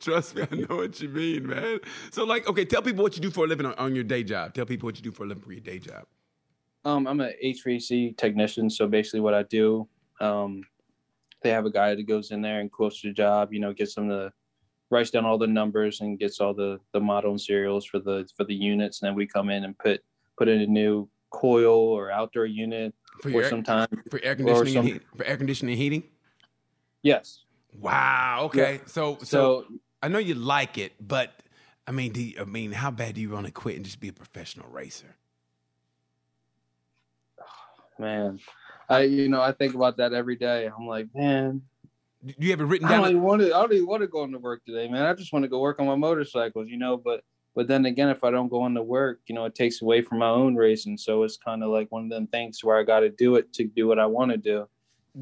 Trust me, I know what you mean, man. So, like, okay, tell people what you do for a living on, on your day job. Tell people what you do for a living for your day job. Um, I'm an HVAC technician, so basically what I do, um, they have a guy that goes in there and quotes the job. You know, gets them to writes down all the numbers and gets all the the model and serials for the for the units, and then we come in and put put in a new coil or outdoor unit, For or your air, sometimes for air conditioning some- heat, for air conditioning and heating. yes. Wow. Okay. So, so, So I know you like it, but I mean, do you, I mean, how bad do you want to quit and just be a professional racer? man, I you know I think about that every day. I'm like, man, Do you have it written I don't down? even want to. I don't even want to go into work today, man. I just want to go work on my motorcycles, you know. But but then again, if I don't go into work, you know, it takes away from my own racing. So it's kind of like one of them things where I got to do it to do what I want to do.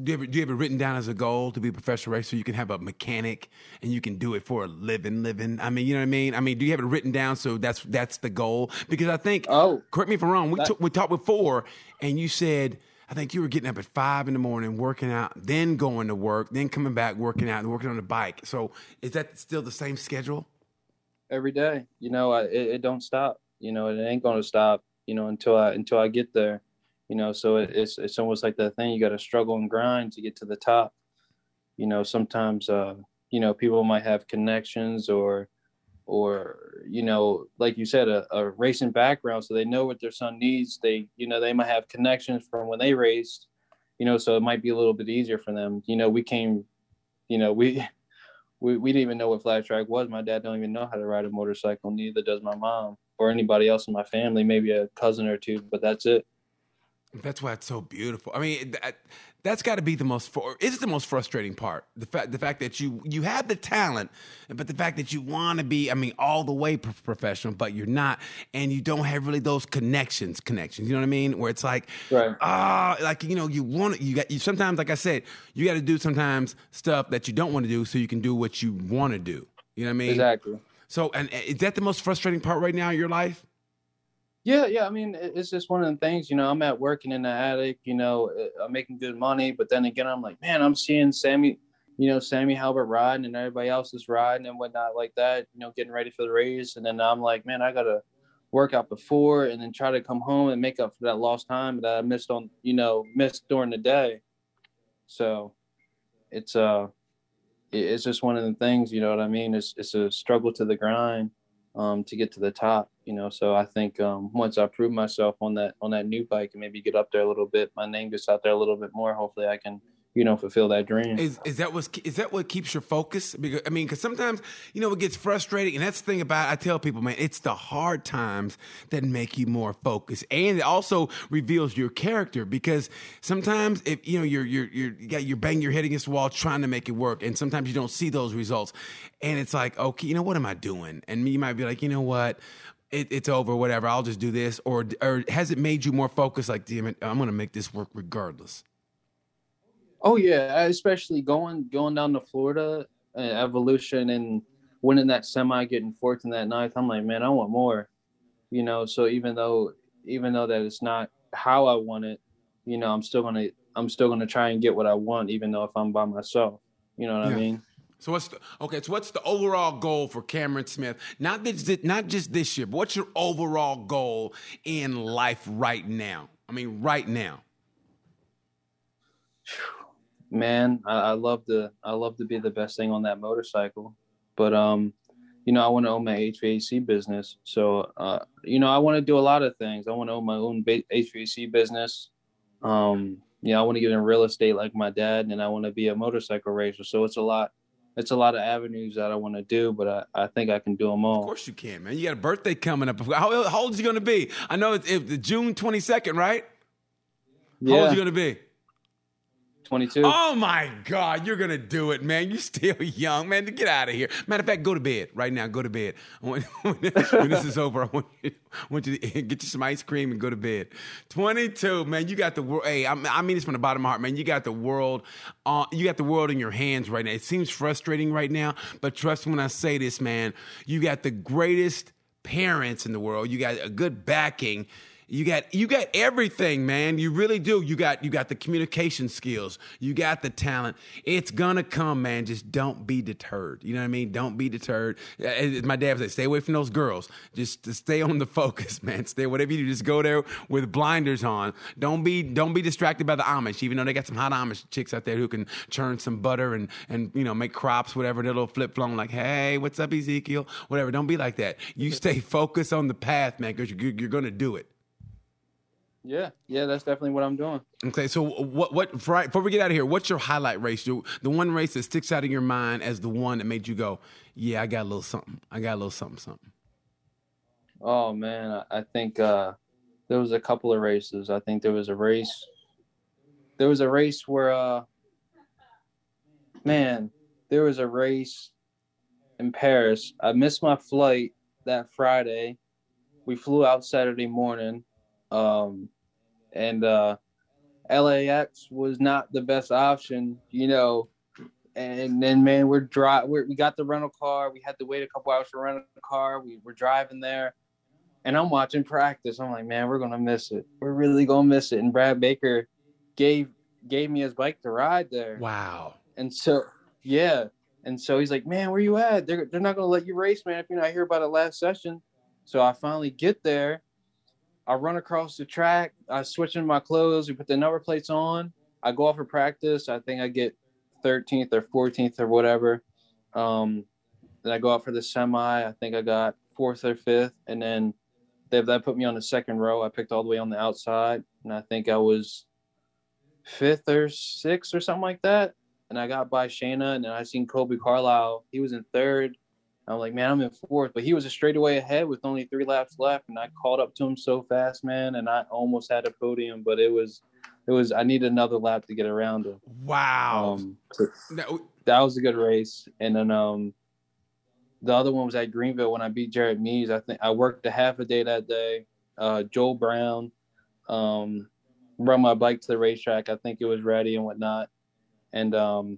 Do you, have it, do you have it written down as a goal to be a professional racer? You can have a mechanic and you can do it for a living, living. I mean, you know what I mean? I mean, do you have it written down so that's that's the goal? Because I think, Oh, correct me if I'm wrong. We That- took we talked before, and you said I think you were getting up at five in the morning, working out, then going to work, then coming back, working out, and working on the bike. So is that still the same schedule? Every day, you know, I, it, it don't stop. You know, it ain't gonna stop. You know, until I until I get there. You know, so it, it's it's almost like that thing. You got to struggle and grind to get to the top. You know, sometimes uh, you know people might have connections or or you know like you said a, a racing background so they know what their son needs they you know they might have connections from when they raced you know so it might be a little bit easier for them you know we came you know we we, we didn't even know what flat track was. My dad don't even know how to ride a motorcycle. Neither does my mom or anybody else in my family. Maybe a cousin or two but that's it That's why it's so beautiful. I mean, that, that's got to be the most. For, it's the most frustrating part. The fact, the fact that you you have the talent, but the fact that you want to be. I mean, all the way pro- professional, but you're not, and you don't have really those connections. Connections. You know what I mean? Where it's like, Right. ah, like you know, you want you got you. Sometimes, like I said, you got to do sometimes stuff that you don't want to do, so you can do what you want to do. You know what I mean? exactly So, and uh, is that the most frustrating part right now in your life? Yeah, yeah. I mean, it's just one of the things. You know, I'm at working in the attic. You know, uh, I'm making good money, but then again, I'm like, man, I'm seeing Sammy, you know, Sammy Halbert riding, and everybody else is riding and whatnot like that. You know, getting ready for the race, and then I'm like, man, I gotta work out before, and then try to come home and make up for that lost time that I missed on, you know, missed during the day. So, it's uh, it's just one of the things. You know what I mean? It's it's a struggle to the grind um, to get to the top. You know, so I think um, once I prove myself on that on that new bike and maybe get up there a little bit, my name gets out there a little bit more. Hopefully, I can you know fulfill that dream. Is is that what is that what keeps your focus? Because I mean, because sometimes you know it gets frustrating, and that's the thing about I tell people, man, it's the hard times that make you more focused, and it also reveals your character. Because sometimes if you know you're you're you're you got you're banging your head against the wall trying to make it work, and sometimes you don't see those results, and it's like, okay, you know what am I doing? And you might be like, you know what. It, it's over, whatever. I'll just do this, or or has it made you more focused? Like, damn it, I'm gonna make this work regardless. Oh yeah, especially going going down to Florida, uh, Evolution, and winning that semi, getting fourth in that ninth. I'm like, man, I want more. You know, so even though even though that it's not how I want it, you know, I'm still gonna I'm still gonna try and get what I want, even though if I'm by myself. You know what Yeah. I mean? So what's the okay? So what's the overall goal for Cameron Smith? Not this, not just this year, but what's your overall goal in life right now? I mean, right now. Man, I, I love to I love to be the best thing on that motorcycle, but um, you know, I want to own my HVAC business. So, uh, you know, I want to do a lot of things. I want to own my own HVAC business. Um, you know, I want to get in real estate like my dad, and I want to be a motorcycle racer. So it's a lot it's a lot of avenues that I want to do, but I, I think I can do them all. Of course you can, man. You got a birthday coming up. How, how old is you going to be? I know it's, it's June 22nd, right? Yeah. How old is you going to be? 22. Oh my God, you're gonna do it, man. You're still young, man. Get out of here. Matter of fact, go to bed right now. Go to bed. when, this is over, I want you, want you to get you some ice cream and go to bed. 22, man. You got the world. Hey, I, I mean this from the bottom of my heart, man. You got the world. Uh, you got the world in your hands right now. It seems frustrating right now, but trust me when I say this, man. You got the greatest parents in the world. You got a good backing you got you got everything, man. You really do. You got you got the communication skills. You got the talent. It's gonna come, man. Just don't be deterred. You know what I mean? Don't be deterred. As my dad said, stay away from those girls. Just stay on the focus, man. Stay whatever you do. Just go there with blinders on. Don't be don't be distracted by the Amish, even though they got some hot Amish chicks out there who can churn some butter and and you know make crops, whatever. Their little flip flop, like, hey, what's up, Ezekiel? Whatever. Don't be like that. You stay focused on the path, man, because you're, you're gonna do it. Yeah, yeah, that's definitely what I'm doing. Okay, so what what before we get out of here, what's your highlight race? Your, The one race that sticks out in your mind as the one that made you go, "Yeah, I got a little something. I got a little something, something." Oh man, I think uh, there was a couple of races. I think there was a race. There was a race where, uh, man, there was a race in Paris. I missed my flight that Friday. We flew out Saturday morning um, and uh, LAX was not the best option, you know. And then, man, we're dry. We're, we got the rental car. We had to wait a couple hours for rental car. We were driving there, and I'm watching practice. I'm like, man, we're gonna miss it. We're really gonna miss it. And Brad Baker gave gave me his bike to ride there. Wow. And so, yeah. And so he's like, man, where you at? They're, they're not gonna let you race, man, if you're not here by the last session. So I finally get there I run across the track. I switch in my clothes. We put the number plates on. I go off for practice. I think I get 13th or 14th or whatever. Um, then I go out for the semi. I think I got fourth or fifth, and then they that put me on the second row. I picked all the way on the outside, and I think I was fifth or sixth or something like that. And I got by Shayna, and then I seen Kolby Carlile. He was in third. I'm like, man, I'm in fourth, but he was a straightaway ahead with only three laps left, and I caught up to him so fast, man, and I almost had a podium, but it was, it was, I needed another lap to get around him. Wow, um, so that was a good race, and then um, the other one was at Greenville when I beat Jared Mees. I think I worked a half a day that day. Uh, Joel Brown, um, brought my bike to the racetrack. I think it was ready and whatnot, and um,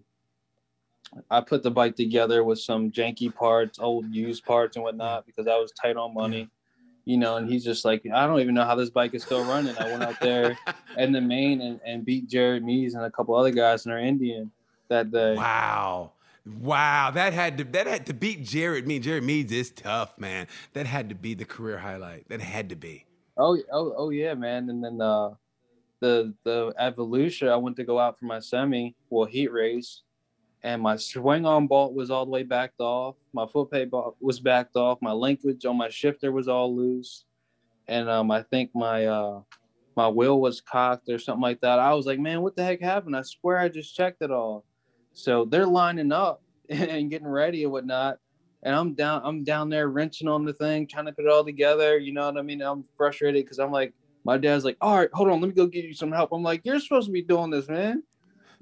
I put the bike together with some janky parts, old used parts and whatnot because I was tight on money. You know, and he's just like, I don't even know how this bike is still running. I went out there in the main and, and beat Jared Mees and a couple other guys in our Indian that day. Wow. Wow, that had to that had to beat Jared Mees. Jared Mees is tough, man. That had to be the career highlight. That had to be. Oh, oh, oh yeah, man. And then uh, the the evolution, I went to go out for my semi, well heat race, and my swing arm bolt was all the way backed off. My foot bolt was backed off. My linkage on my shifter was all loose, and um, I think my uh, my wheel was cocked or something like that. I was like, man, what the heck happened? I swear I just checked it all. So they're lining up and getting ready and whatnot, and I'm down. I'm down there wrenching on the thing, trying to put it all together. You know what I mean? I'm frustrated because I'm like, my dad's like, all right, hold on, let me go get you some help. I'm like, you're supposed to be doing this, man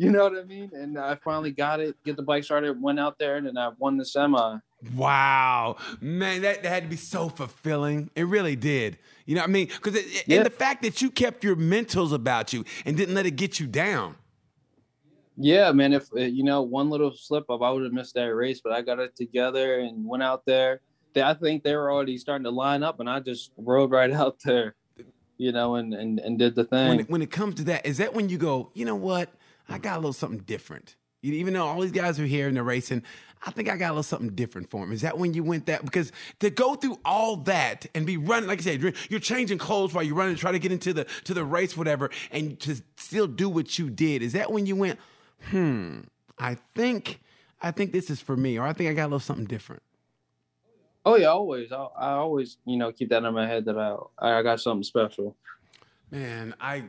you know what I mean? And I finally got it, get the bike started, went out there, and then I won the semi. Wow, man, that, that had to be so fulfilling. It really did. You know what I mean? Because yeah. and the fact that you kept your mentals about you and didn't let it get you down. Yeah, man. If uh, you know one little slip up, I would have missed that race. But I got it together and went out there. I think they were already starting to line up, and I just rode right out there, you know, and and, and did the thing. When it, when it comes to that, is that when you go, you know what? I got a little something different. Even though all these guys are here and they're racing, I think I got a little something different for him. Is that when you went that? Because to go through all that and be running, like I said, you're changing clothes while you're running, try to get into the to the race, whatever, and to still do what you did. Is that when you went, hmm? I think, I think this is for me, or I think I got a little something different. Oh yeah, always. I, I always, you know, keep that in my head that I I got something special. Man, I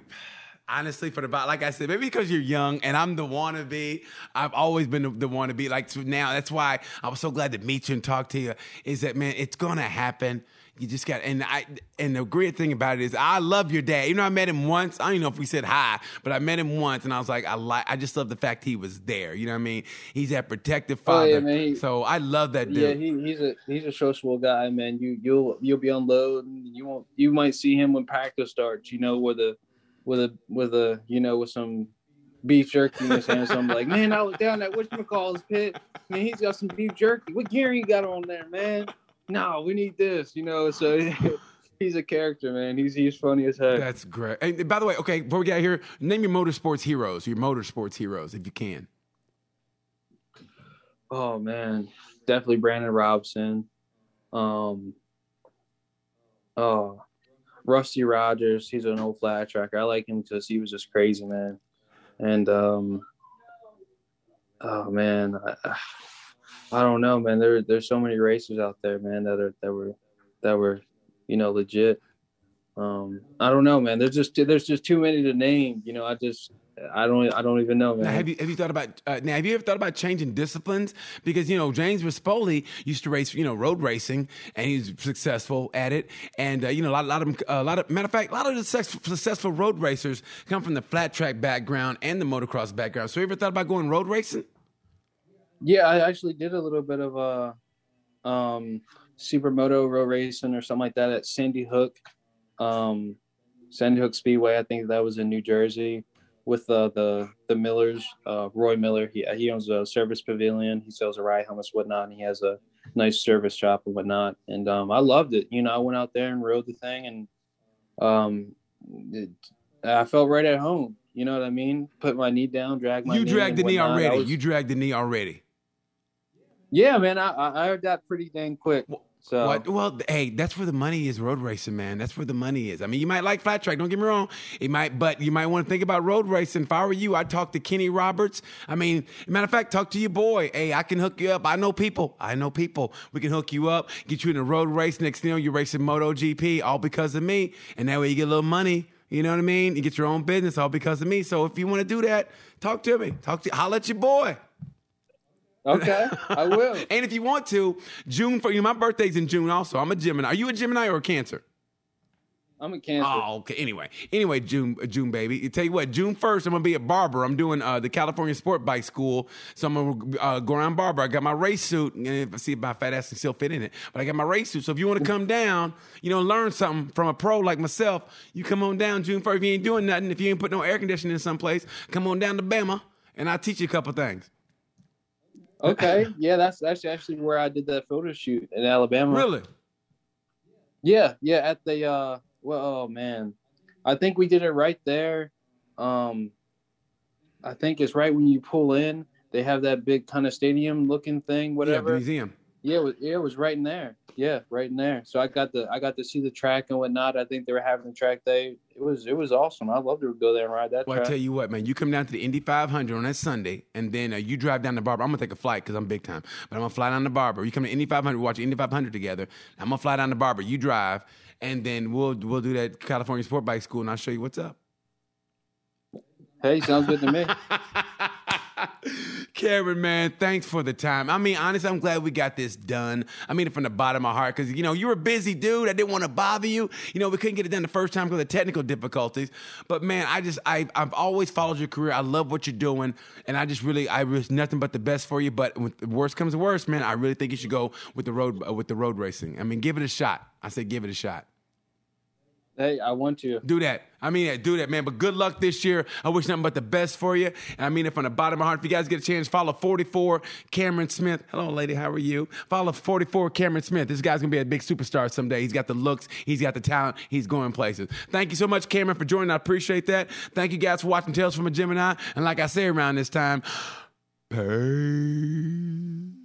honestly for the like I said, maybe because you're young and I'm the wannabe. I've always been the, the wannabe. Like now, that's why I was so glad to meet you and talk to you. Is that man? It's gonna happen. You just got and I and the great thing about it is I love your dad. You know, I met him once. I don't even know if we said hi, but I met him once, and I was like, I like. I just love the fact he was there. You know what I mean? He's that protective father. Oh, yeah, man. He, so I love that dude. Yeah, he, he's a he's a sociable guy, man. You you'll you'll be on load, and you won't you might see him when practice starts. You know, where a with a with a you know with some beef jerky in his hand. So I'm like, man, I was down at whatchamacallit's pit. Man, he's got some beef jerky. What gear you got on there, man? No, we need this, you know. So he's a character, man. He's he's funny as heck. That's great. And by the way, okay, before we get here, name your motorsports heroes, your motorsports heroes, if you can. Oh man, definitely Brandon Robinson. Um, oh, Rusty Rogers. He's an old flat tracker. I like him because he was just crazy, man. And um, oh man, I, I don't know, man. There there's so many racers out there, man, that are that were that were, you know, legit. Um, I don't know, man. There's just there's just too many to name. You know, I just I don't I don't even know, man. Now, have you have you thought about uh, now? Have you ever thought about changing disciplines? Because you know James Rispoli used to race, you know, road racing, and he's successful at it. And uh, you know, a lot, a lot of them, a lot of matter of fact, a lot of the successful road racers come from the flat track background and the motocross background. So, you ever thought about going road racing? Yeah, I actually did a little bit of a uh, um, supermoto road racing or something like that at Sandy Hook, um, Sandy Hook Speedway. I think that was in New Jersey with uh, the the Millers. Uh, Roy Miller, he he owns a service pavilion. He sells a ride helmets, whatnot. And he has a nice service shop and whatnot. And um, I loved it. You know, I went out there and rode the thing, and um, it, I felt right at home. You know what I mean? Put my knee down, drag my. You dragged the knee already. Was, you dragged the knee already. Yeah, man, I I heard that pretty dang quick. So what, well, hey, that's where the money is. Road racing, man. That's where the money is. I mean, you might like flat track. Don't get me wrong. It might, but you might want to think about road racing. If I were you, I'd talk to Kenny Roberts. I mean, matter of fact, talk to your boy. Hey, I can hook you up. I know people. I know people. We can hook you up, get you in a road race. Next thing you know, you're racing MotoGP, all because of me. And that way, you get a little money. You know what I mean? You get your own business, all because of me. So if you want to do that, talk to me. Talk to. Holla at your boy. Okay, I will. and if you want to, June for you, my birthday's in June also. I'm a Gemini. Are you a Gemini or a Cancer? I'm a Cancer. Oh, okay. Anyway, anyway, June, June, baby. tell you what, June first, I'm gonna be a Barber. I'm doing uh, the California Sport Bike School, so I'm gonna uh, go around Barber. I got my race suit, and if I see if my fat ass can still fit in it, but I got my race suit. So if you want to come down, you know, learn something from a pro like myself, you come on down June first. If you ain't doing nothing, if you ain't put no air conditioning in someplace, come on down to Bama, and I'll teach you a couple things. Okay, yeah, that's that's actually where I did that photo shoot in Alabama. Really? Yeah, yeah. At the uh, well, oh man, I think we did it right there. Um, I think it's right when you pull in. They have that big kind of stadium looking thing, whatever. Yeah, museum. Yeah, it was, it was right in there. Yeah, right in there. So I got the I got to see the track and whatnot. I think they were having the track day. It was it was awesome. I love to go there and ride that. Well, track. I tell you what, man, you come down to the Indy 500 on that Sunday, and then uh, you drive down to Barber. I'm gonna take a flight because I'm big time, but I'm gonna fly down to Barber. You come to Indy 500, watch Indy 500 together. I'm gonna fly down to Barber. You drive, and then we'll we'll do that California Sport Bike School, and I'll show you what's up. Hey, sounds good to me. Cameron, man, thanks for the time. I mean, honestly, I'm glad we got this done. I mean it from the bottom of my heart because, you know, you were a busy dude. I didn't want to bother you. You know, we couldn't get it done the first time because of technical difficulties. But, man, I just, I, I've always followed your career. I love what you're doing. And I just really, I wish nothing but the best for you. But when the worst comes to worst, man, I really think you should go with the road, uh, with the road racing. I mean, give it a shot. I say give it a shot. Hey, I want to do that. I mean, do that, man. But good luck this year. I wish nothing but the best for you. And I mean it from the bottom of my heart. If you guys get a chance, follow 44 Cameron Smith. Hello, lady. How are you? Follow 44 Cameron Smith. This guy's gonna be a big superstar someday. He's got the looks. He's got the talent. He's going places. Thank you so much, Cameron, for joining. I appreciate that. Thank you guys for watching Tales from a Gemini. And like I say around this time. Pay